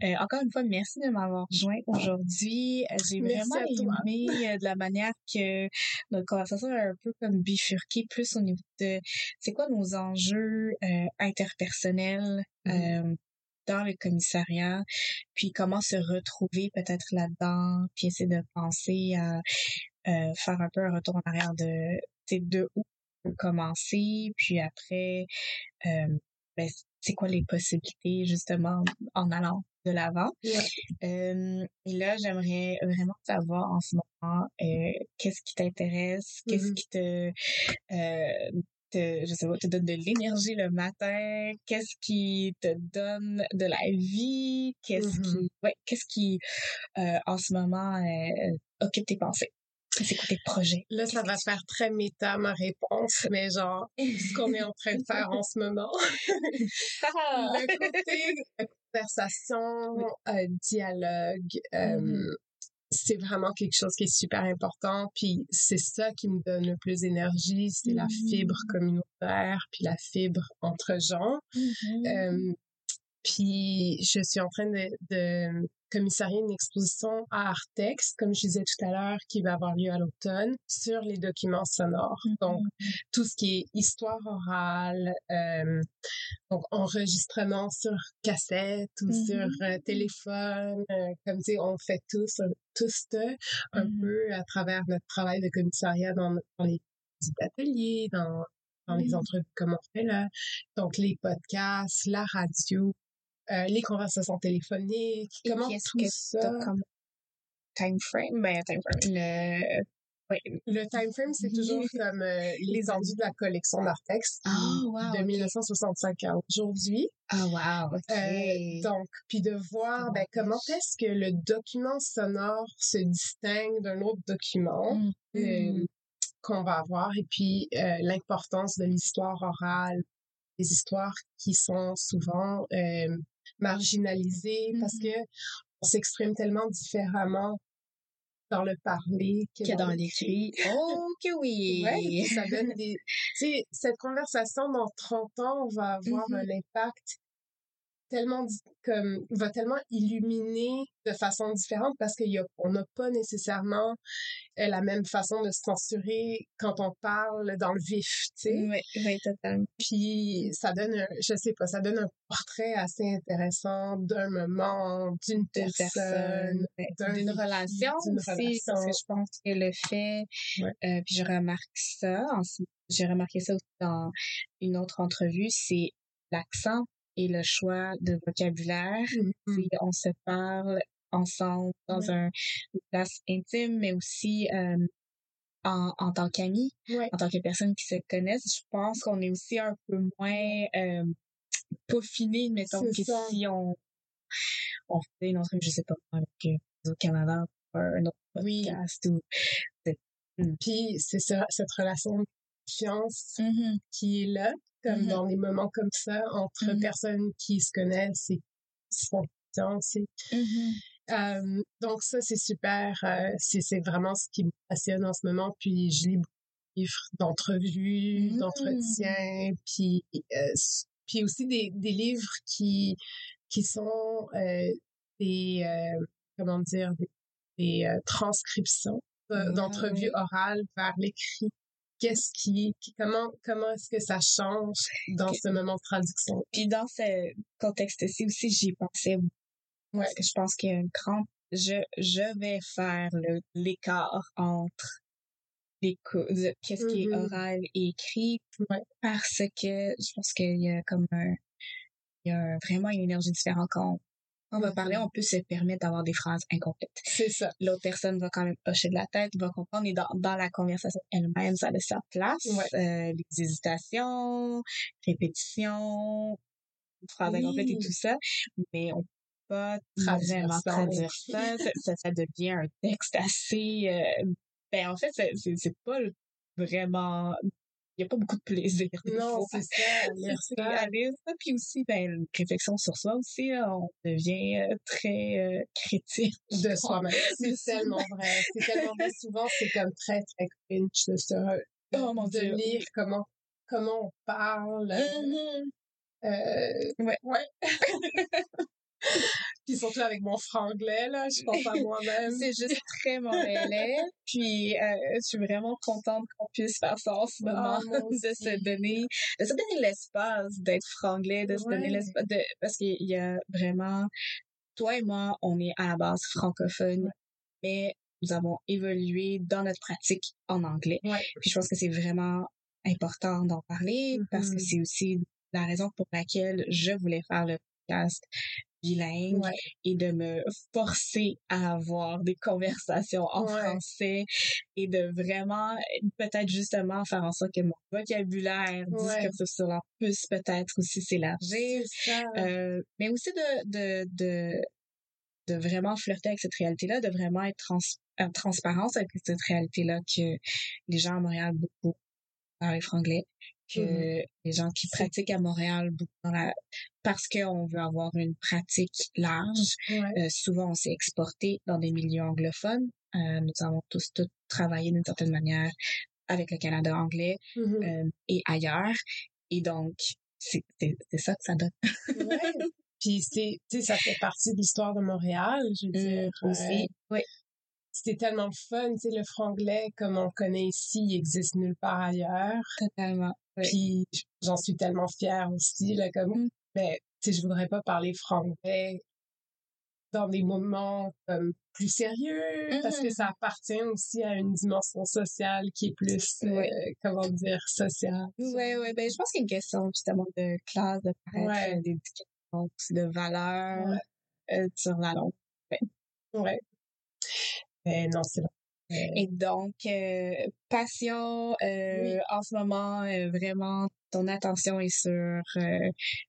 Euh, encore une fois, merci de m'avoir rejoint aujourd'hui. Euh, j'ai vraiment aimé euh, de la manière que notre conversation a un peu comme bifurqué plus au niveau de c'est quoi nos enjeux interpersonnels mm-hmm. dans le commissariat, puis comment se retrouver peut-être là-dedans, puis essayer de penser à faire un peu un retour en arrière de de où commencer, puis après, ben, c'est quoi les possibilités justement en allant de l'avant? Euh, et là, j'aimerais vraiment savoir en ce moment euh, qu'est-ce qui t'intéresse, qu'est-ce mmh qui te, euh, te, je sais pas, te donne de l'énergie le matin, qu'est-ce qui te donne de la vie, qu'est-ce mmh qui, ouais, qu'est-ce qui en ce moment occupe tes pensées? C'est quoi tes projets?
Là, ça va faire très méta, ma réponse, mais genre, ce qu'on est en train de faire en ce moment. le côté conversation, euh, dialogue, euh, mm-hmm. c'est vraiment quelque chose qui est super important. Puis c'est ça qui me donne le plus d'énergie, c'est la fibre mm-hmm. communautaire, puis la fibre entre gens. Mm-hmm. Euh, puis je suis en train de, de commissarier une exposition à Artex, comme je disais tout à l'heure, qui va avoir lieu à l'automne, sur les documents sonores. Mm-hmm. Donc, tout ce qui est histoire orale, euh, donc enregistrement sur cassette ou mm-hmm. sur euh, téléphone, euh, comme tu sais, on fait tous, tous un mm-hmm. peu à travers notre travail de commissariat dans, dans les ateliers, dans dans les entrevues comme on fait là. Donc, les podcasts, la radio, euh, les conversations téléphoniques, comment tout ça... Comme
time frame, ben, time frame, le...
Le time frame, c'est toujours comme euh, les endus de la collection d'Artex
oh,
de 1965 à aujourd'hui.
Ah, wow,
euh, donc, puis de voir ben, comment est-ce que le document sonore se distingue d'un autre document mm. qu'on va avoir, et puis l'importance de l'histoire orale, des histoires qui sont souvent marginalisé parce mm-hmm. que on s'exprime tellement différemment dans le parler
que, dans, l'écrit. Oh que oui!
Ouais, ça donne des... Tu sais, cette conversation dans 30 ans va avoir mm-hmm. un impact tellement comme va tellement illuminer de façon différente parce qu'on n'a pas nécessairement euh, la même façon de se censurer quand on parle dans le vif, tu sais.
Oui, oui, totalement.
Puis ça donne, un, je sais pas, ça donne un portrait assez intéressant d'un moment, d'une personne,
d'une relation aussi, parce que je pense que le fait, euh, puis je remarque ça, j'ai remarqué ça aussi dans une autre entrevue, c'est l'accent et le choix de vocabulaire. Mm-hmm. On se parle ensemble dans un, une place intime, mais aussi euh, en, en tant qu'amis, en tant que personnes qui se connaissent. Je pense qu'on est aussi un peu moins euh, peaufiné, mettons, que si on, on fait une autre, je sais pas, avec euh, au Canada, un autre podcast ou...
Mm. Puis c'est ça, cette relation de confiance mm-hmm. qui est là, comme mm-hmm. dans des moments comme ça, entre mm-hmm. personnes qui se connaissent et qui se font confiance. Euh, donc ça, c'est super. Euh, c'est vraiment ce qui me passionne en ce moment. Puis je lis beaucoup de livres d'entrevues, mmh. d'entretiens, puis euh, puis aussi des, des livres qui qui sont des comment dire des, transcriptions d'entrevues orales vers l'écrit qu'est-ce qui, comment comment est-ce que ça change dans ce moment de traduction?
Puis dans ce contexte-ci aussi j'y pensais parce que je pense qu'il y a une grande... Je, je vais faire l'écart entre qu'est-ce qui est mm-hmm. oral et écrit parce que je pense qu'il y a comme un... Il y a vraiment une énergie différente quand on va parler, on peut se permettre d'avoir des phrases incomplètes.
C'est ça.
L'autre personne va quand même hocher de la tête, va comprendre, et dans, dans la conversation elle-même, ça a sa place. Euh, les hésitations, répétitions, phrases incomplètes et tout ça. Mais on pas vraiment traduire ça. ça. ça. devient un texte assez... Euh, ben, en fait, c'est pas vraiment... Il n'y a pas beaucoup de plaisir.
Non, c'est ça.
Merci. ça. Puis aussi, ben, une réflexion sur soi aussi. on devient euh, très euh, critique.
De soi-même. C'est tellement vrai. C'est tellement vrai. Souvent, c'est comme très, très cringe de se... Oh, mon de lire comment, comment on parle. Euh, ouais. Ouais. puis surtout avec mon franglais, là, je pense à moi-même.
C'est juste très montréalais. puis euh, je suis vraiment contente qu'on puisse faire ça en ce moment, ah, de se donner, de se donner l'espace d'être franglais, de se donner l'espace, de, parce qu'il y a vraiment, toi et moi, on est à la base francophone, mais nous avons évolué dans notre pratique en anglais. Puis je pense que c'est vraiment important d'en parler parce que mm-hmm. c'est aussi la raison pour laquelle je voulais faire le podcast bilingue et de me forcer à avoir des conversations en français et de vraiment peut-être justement faire en sorte que mon vocabulaire discursif sur la puisse peut-être aussi s'élargir. Euh, mais aussi de, de de de vraiment flirter avec cette réalité-là, de vraiment être trans en transparence avec cette réalité-là que les gens à Montréal beaucoup parlent franglais que mmh les gens qui pratiquent à Montréal parce qu'on veut avoir une pratique large. Euh, souvent, on s'est exporté dans des milieux anglophones. Euh, nous avons tous, tous travaillé d'une certaine manière avec le Canada anglais mmh euh, et ailleurs. Et donc, c'est ça que ça donne.
ouais. Puis c'est, tu sais, ça fait partie de l'histoire de Montréal, je veux mmh, dire.
Aussi, oui
c'était tellement fun, tu sais, le franglais comme on le connaît ici, il existe nulle part ailleurs.
Totalement.
Puis j'en suis tellement fière aussi, là, comme, mm. mais tu sais, je voudrais pas parler franglais dans des moments comme plus sérieux, parce que ça appartient aussi à une dimension sociale qui est plus, euh, comment dire, sociale.
Oui, oui, ben je pense qu'il y a une question justement de classe, de paraître, d'éducation, de valeur euh, sur la longue.
Ouais. Mais non, c'est vrai.
Et donc, euh, passion, euh, en ce moment, euh, vraiment, ton attention est sur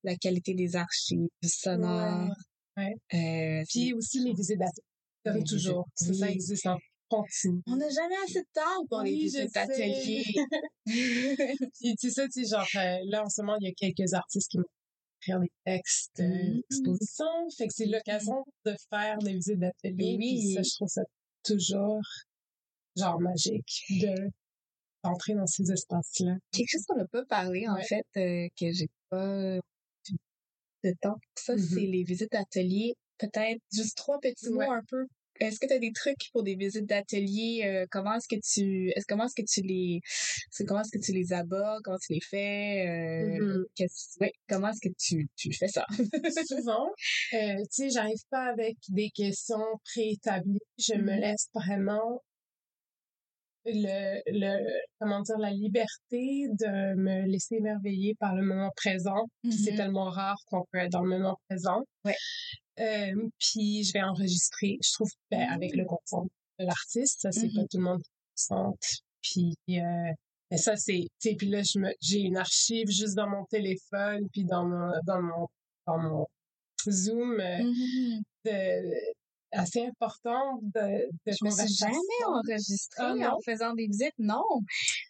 la qualité des archives sonores.
Ouais. Puis aussi les visites d'atelier, toujours. Ça, existe en continu.
On n'a jamais assez de temps pour les visites d'atelier.
Puis tu sais, tu genre, là, en ce moment, il y a quelques artistes qui m'ont écrire des textes d'exposition. Mmh. Fait que c'est l'occasion de faire des visites d'atelier. Oui. ça, je trouve ça toujours genre magique de d'entrer dans ces espaces-là.
Quelque chose qu'on n'a pas parlé, en fait, euh, que j'ai pas de temps. Ça,
Mm-hmm.
c'est les visites d'atelier. Peut-être juste trois petits mots
Ouais.
un peu. Est-ce que tu as des trucs pour des visites d'atelier? Euh, comment est-ce que tu est-ce comment est-ce que tu les c'est- comment est-ce que tu les abordes? Comment tu les fais? Euh,
Mhm.
ouais, comment est-ce que tu, tu fais ça?
Souvent, euh, tu sais, j'arrive pas avec des questions préétablies. Je me
Mhm.
laisse vraiment le, le, comment dire, la liberté de me laisser émerveiller par le moment présent. C'est
Mhm.
tellement rare qu'on peut être dans le moment présent.
Ouais.
Euh, puis je vais enregistrer, je trouve, ben, avec le consentement de l'artiste. Ça, c'est pas
Mhm.
tout le monde qui consente. Puis, euh, mais ça, c'est, puis là, je me, j'ai une archive juste dans mon téléphone, puis dans mon, dans mon, dans mon Zoom euh,
Mhm.
de, assez important de, de
Je me suis jamais enregistrée
Ah,
en faisant des visites, non.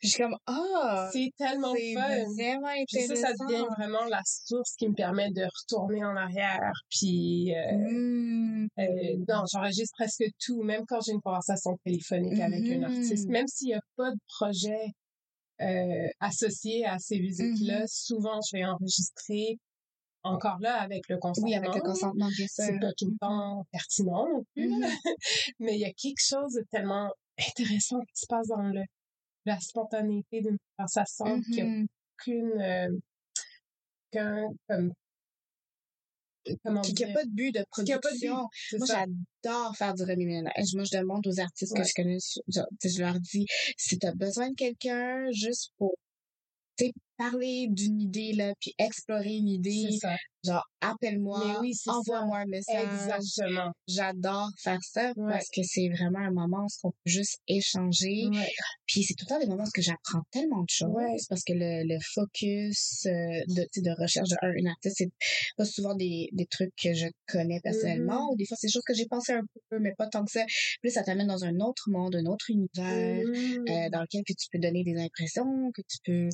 Je suis comme, ah,
C'est tellement
c'est
fun.
vraiment
Puis ça,
intéressant.
ça devient vraiment la source qui me permet de retourner en arrière. Puis, euh,
Mm.
euh, non, j'enregistre presque tout, même quand j'ai une conversation téléphonique avec un artiste. Même s'il n'y a pas de projet euh, associé à ces visites-là,
Mhm.
souvent, je vais enregistrer encore là avec le consentement.
Oui, avec le consentement, bien sûr.
C'est pas tout le temps pertinent non plus.
Mhm.
mais il y a quelque chose de tellement intéressant qui se passe dans le, la spontanéité d'une conversation qui a
Mhm.
aucune euh, qu'un comme comment
Qui n'a
dire?
pas de but de
a but,
production. Moi, j'adore faire du remue-ménage. Moi, je demande aux artistes
Ouais.
que je connais, sais, je leur dis, si tu as besoin de quelqu'un juste pour, parler d'une idée, là, puis explorer une idée,
ça
genre, appelle-moi,
oui,
envoie-moi un message.
exactement
J'adore faire ça
Ouais.
parce que c'est vraiment un moment où on peut juste échanger.
ouais.
Puis c'est tout le temps des moments où j'apprends tellement de choses
Ouais.
parce que le, le focus euh, de, de recherche d'un un artiste, c'est pas souvent des, des trucs que je connais personnellement
Mhm.
ou des fois c'est des choses que j'ai pensé un peu mais pas tant que ça. Puis là, ça t'amène dans un autre monde, un autre univers
Mhm.
euh, dans lequel que tu peux donner des impressions, que tu peux...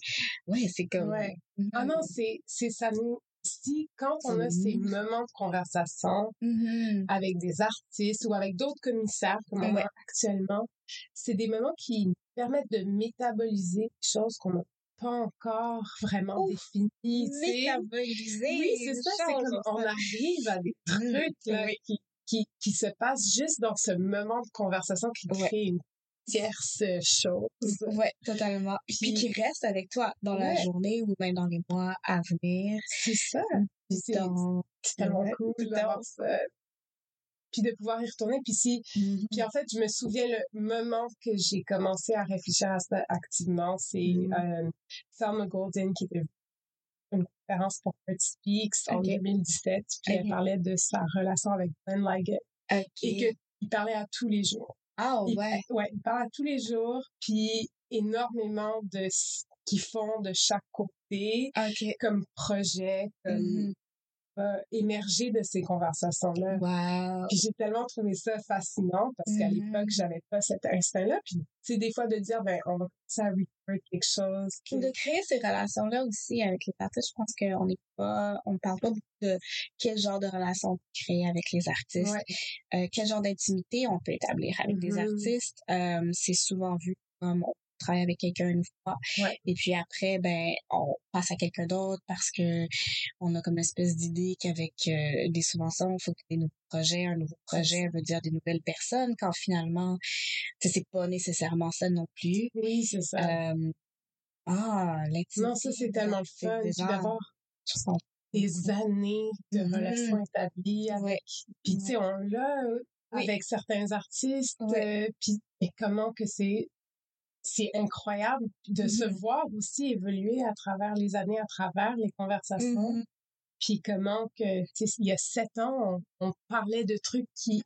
Ouais, c'est comme...
Ouais.
Mhm.
ah non c'est c'est ça nous si quand on a ces moments de conversation
Mhm.
avec des artistes ou avec d'autres commissaires comme on a actuellement, c'est des moments qui nous permettent de métaboliser des choses qu'on n'a pas encore vraiment
Ouf,
définies.
Métaboliser
Oui, c'est ça, c'est comme on arrive à des
Mhm.
trucs là,
Oui.
qui, qui, qui se passent juste dans ce moment de conversation qui
Ouais.
crée une tierce chose.
Ouais, totalement. Puis,
Puis-
qui reste avec toi dans la journée ou même dans les mois à venir.
C'est ça. Puis c'est
Dans...
tellement
Ouais,
cool d'avoir ça. Puis de pouvoir y retourner. Puis si
Mhm.
Puis en fait, je me souviens le moment que j'ai commencé à réfléchir à ça activement, c'est euh, Selma Golden qui était une conférence pour Art Speaks en
Ok.
2017, puis elle parlait de sa relation avec Glenn Liggett et que il parlait à tous les jours.
Ah
Il,
ouais.
ouais, il parlait à tous les jours, puis énormément de ce qu'ils font de chaque côté
Ok.
comme projet, comme
Mhm.
Euh, émerger de ces conversations-là.
Wow.
Puis j'ai tellement trouvé ça fascinant parce qu'à
Mhm.
l'époque, j'avais pas cet instinct-là. Puis, sais, des fois de dire, ben, on va commencer à quelque chose. que-
De créer ces relations-là aussi avec les artistes, je pense qu'on n'est pas, on parle pas beaucoup de quel genre de relation créer avec les artistes,
Ouais.
euh, quel genre d'intimité on peut établir avec des
Mhm.
artistes. Euh, c'est souvent vu comme on travaille avec quelqu'un une fois
Ouais.
et puis après ben on passe à quelqu'un d'autre parce que on a comme une espèce d'idée qu'avec euh, des subventions il faut ait des nouveaux projets un nouveau projet veut dire des nouvelles personnes quand finalement c'est pas nécessairement ça non plus
Oui, c'est ça.
euh, ah l'intimité
non, ça, c'est tellement fun. D'avoir des années de relations établies avec...
ouais
Puis, tu sais, on l'a
Oui.
avec certains artistes.
Ouais.
euh, puis, et comment que c'est... C'est incroyable de se
Mhm.
voir aussi évoluer à travers les années, à travers les conversations.
Mhm.
Puis comment que, tu sais, il y a sept ans, on, on parlait de trucs qui,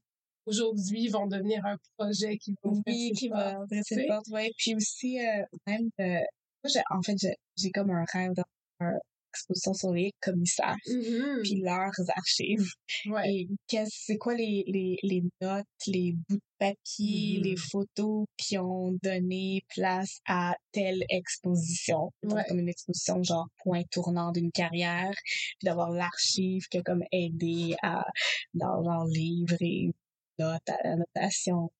aujourd'hui, vont devenir un projet qui va ouvrir
Oui, qui va ouvrir ses portes, ouais. Puis aussi, euh, même, moi, j'ai- en fait, j'ai- comme un rêve d'avoir une exposition sur les commissaires,
Mhm.
puis leurs archives.
ouais.
Et qu'est-ce, c'est quoi les, les, les notes, les bouts de papier,
Mhm.
les photos qui ont donné place à telle exposition? Donc,
Ouais.
comme une exposition genre point tournant d'une carrière, puis d'avoir l'archive qui a comme aidé à, dans genre livre et notes, à notation.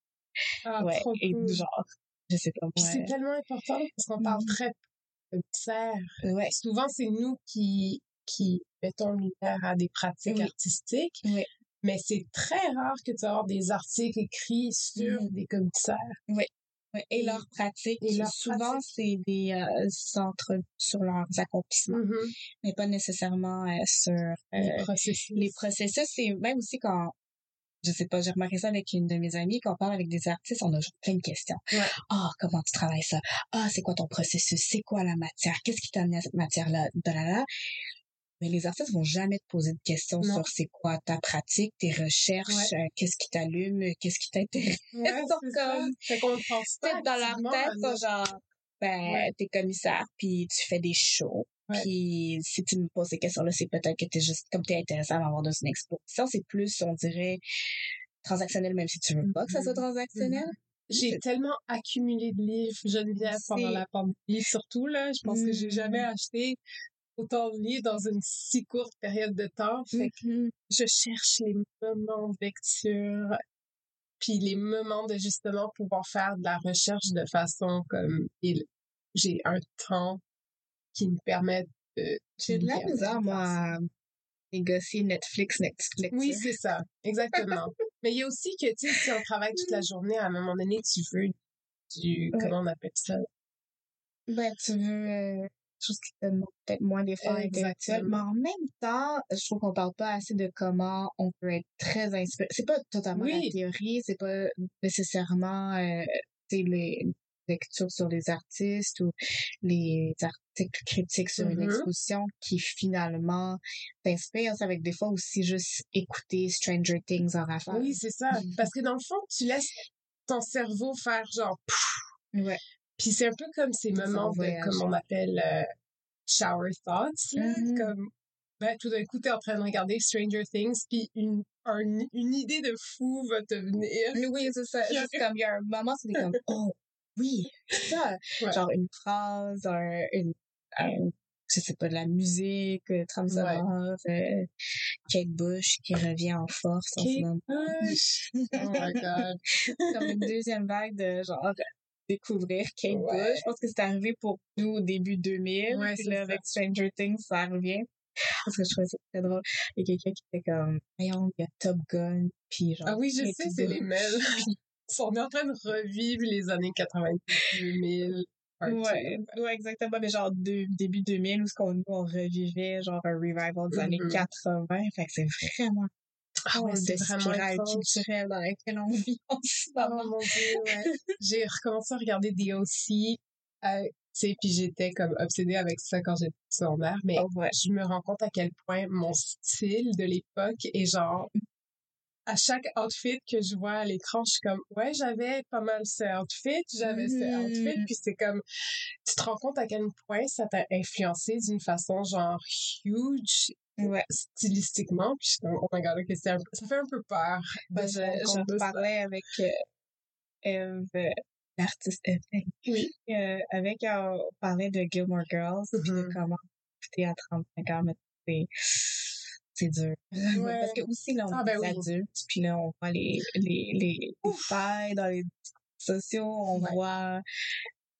Ah,
ouais.
trop
Et
cool.
genre, je sais pas
Puis
moi.
c'est tellement important parce qu'on parle
Mhm.
très commissaires.
Ouais.
Souvent, c'est nous qui, qui mettent en lumière à des pratiques artistiques. Mais c'est très rare que tu aies des articles écrits sur mmh des commissaires.
Oui. Et leurs pratiques. Et souvent, c'est des euh, centres sur leurs accomplissements, mmh mais pas nécessairement euh, sur les euh, processus. Les processus, c'est même aussi quand je sais pas, j'ai remarqué ça avec une de mes amies, quand on parle avec des artistes, on a plein de questions. Ah, comment tu travailles ça? Ah, c'est quoi ton processus? C'est quoi la matière? Qu'est-ce qui t'a amené à cette matière-là? Mais les artistes vont jamais te poser de questions sur c'est quoi ta pratique, tes recherches, euh, qu'est-ce qui t'allume, qu'est-ce qui t'intéresse?
Ouais, comme, fait qu'on pense pas
dans leur tête, genre, ben, t'es commissaire, puis tu fais des shows. Puis si tu me poses ces questions-là, c'est peut-être que t'es juste, comme t'es intéressant à avoir dans une exposition, c'est plus, on dirait, transactionnel, même si tu veux pas que ça soit mm-hmm. transactionnel. Mm-hmm.
J'ai tellement accumulé de livres, Geneviève, pendant la pandémie, surtout, là. Je pense que j'ai jamais mm. acheté autant de livres dans une si courte période de temps. Fait que mm-hmm. je cherche les moments de lecture, puis les moments de justement pouvoir faire de la recherche de façon comme j'ai un temps qui me permettent de...
J'ai de la misère, moi, à négocier Netflix, Netflix.
Oui, c'est ça. Exactement. Mais il y a aussi que, tu sais, si on travaille toute la journée, à un moment donné, tu veux du... Comment on appelle ça?
Ben, tu veux... Euh, chose qui te demande peut-être moins d'efforts intellectuels. Mais en même temps, je trouve qu'on parle pas assez de comment on peut être très inspiré. C'est pas totalement la théorie, c'est pas nécessairement euh, les lectures sur les artistes ou les articles critiques sur une mm-hmm. exposition qui finalement t'inspirent. avec des fois aussi juste écouter Stranger Things en rafale.
Oui, c'est ça. Parce que dans le fond, tu laisses ton cerveau faire genre...
ouais.
Puis c'est un peu comme ces moments de, comme on appelle euh, shower thoughts, mm-hmm. comme ben, tout d'un coup, t'es en train de regarder Stranger Things, puis une, une idée de fou va te venir.
Oui, c'est ça. Juste comme, il y a un moment, c'est comme, oh, oui, ça. Genre une phrase, un, une, je sais pas, de la musique, euh, Trump euh, Kate Bush qui revient en force
en ce moment. Bush. oh my god.
Comme une deuxième vague de genre découvrir Kate Bush. Je pense que c'est arrivé pour nous au début 2000. Ouais, puis là, avec Stranger Things, ça revient. Parce que je trouvais ça très drôle. Il y a quelqu'un qui fait comme, voyons, il y a Top Gun, puis genre...
Ah oui, je sais, c'est les mails. on est en train de revivre les années 90, 2000.
Ouais, ouais, exactement. Mais genre de, début 2000, où ce qu'on nous, on revivait genre un revival des années 80. Mm-hmm. Fait que c'est vraiment
ah ouais, c'est vraiment
culturelle dans laquelle on vit en ce oh moment.
Mon dieu, ouais. J'ai recommencé à regarder DOC, euh, tu sais, puis j'étais comme obsédée avec ça quand j'étais secondaire, mais oh, je me rends compte à quel point mon style de l'époque est genre à chaque outfit que je vois à l'écran, je suis comme, ouais, j'avais pas mal ce outfit, j'avais ce outfit, mmh. puis c'est comme, tu te rends compte à quel point ça t'a influencé d'une façon genre huge, ouais. stylistiquement, puis je suis comme, oh my god, ok, ça fait un peu peur.
Ben, je, je parlais avec euh, Eve, euh, l'artiste Eve,
oui.
Euh, avec, on parlait de Gilmore Girls, puis de mmh comment écouter à 35 ans, mais c'est dur. Parce que aussi, là, on ah, est ben adultes, puis là, on voit les, les, les, failles dans les sociaux, on voit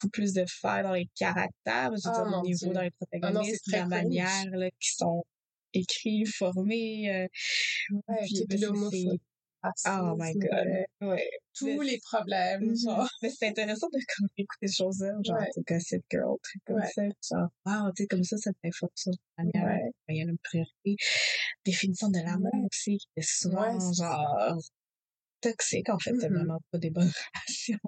beaucoup plus de failles dans les caractères, je veux dire, au niveau dans les ah protagonistes, la manière, là, qui sont écrits, formés. Euh,
ouais, puis, puis
Oh my god. Ouais.
Tous les problèmes, mm-hmm. genre.
Mais c'est intéressant de comme, écouter ces choses-là, genre, ouais. Gossip Girl, truc comme ça. Genre, wow, tu sais, comme ça, ça t'informe sur la manière. Il y a une priorité. Définition de l'amour aussi, qui est souvent, genre, toxique, en fait. C'est mm-hmm. vraiment pas des bonnes relations.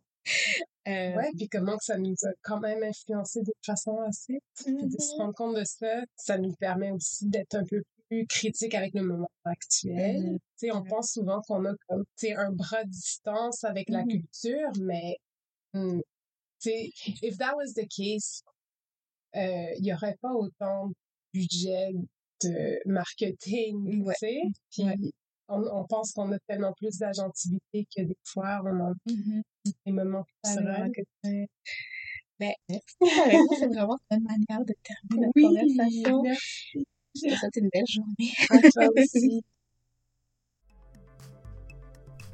Euh, ouais, puis comment que ça nous a quand même influencé de façon assez. De se mm-hmm. rendre compte de ça, ça nous permet aussi d'être un peu plus critique avec le moment actuel. Tu sais, on pense souvent qu'on a comme, un bras de distance avec la mm-hmm. culture, mais, sais, if that was the case, euh, il y aurait pas autant de budget de marketing, tu sais. Puis, on, on, pense qu'on a tellement plus d'agentivité que des fois, on a des moments culturels.
Ben, c'est vraiment une manière de terminer la conversation. Merci. Je te souhaite une belle journée. À toi aussi.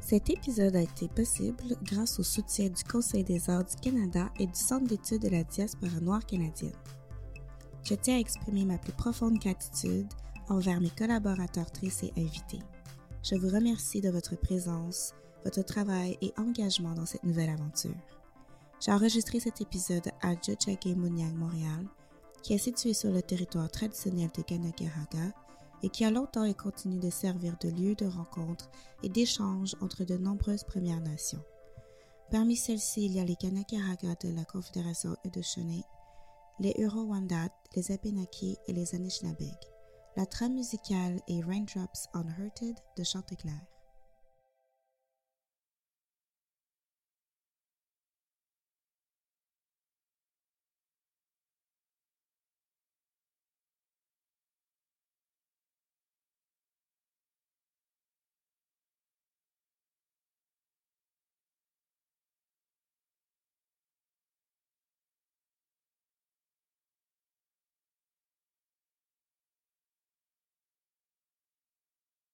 Cet épisode a été possible grâce au soutien du Conseil des arts du Canada et du Centre d'études de la diaspora noire canadienne.
Je tiens à exprimer ma plus profonde gratitude envers mes collaborateurs et invités. Je vous remercie de votre présence, votre travail et engagement dans cette nouvelle aventure. J'ai enregistré cet épisode à Jochake Munyang, Montréal, qui est situé sur le territoire traditionnel de Kanakeraga et qui a longtemps et continue de servir de lieu de rencontre et d'échange entre de nombreuses Premières Nations. Parmi celles-ci, il y a les Kanakeraga de la Confédération Haudenosaunee, les Huron-Wendat, les Abenaki et les Anishinaabeg. La trame musicale est Raindrops on de Chanteclair.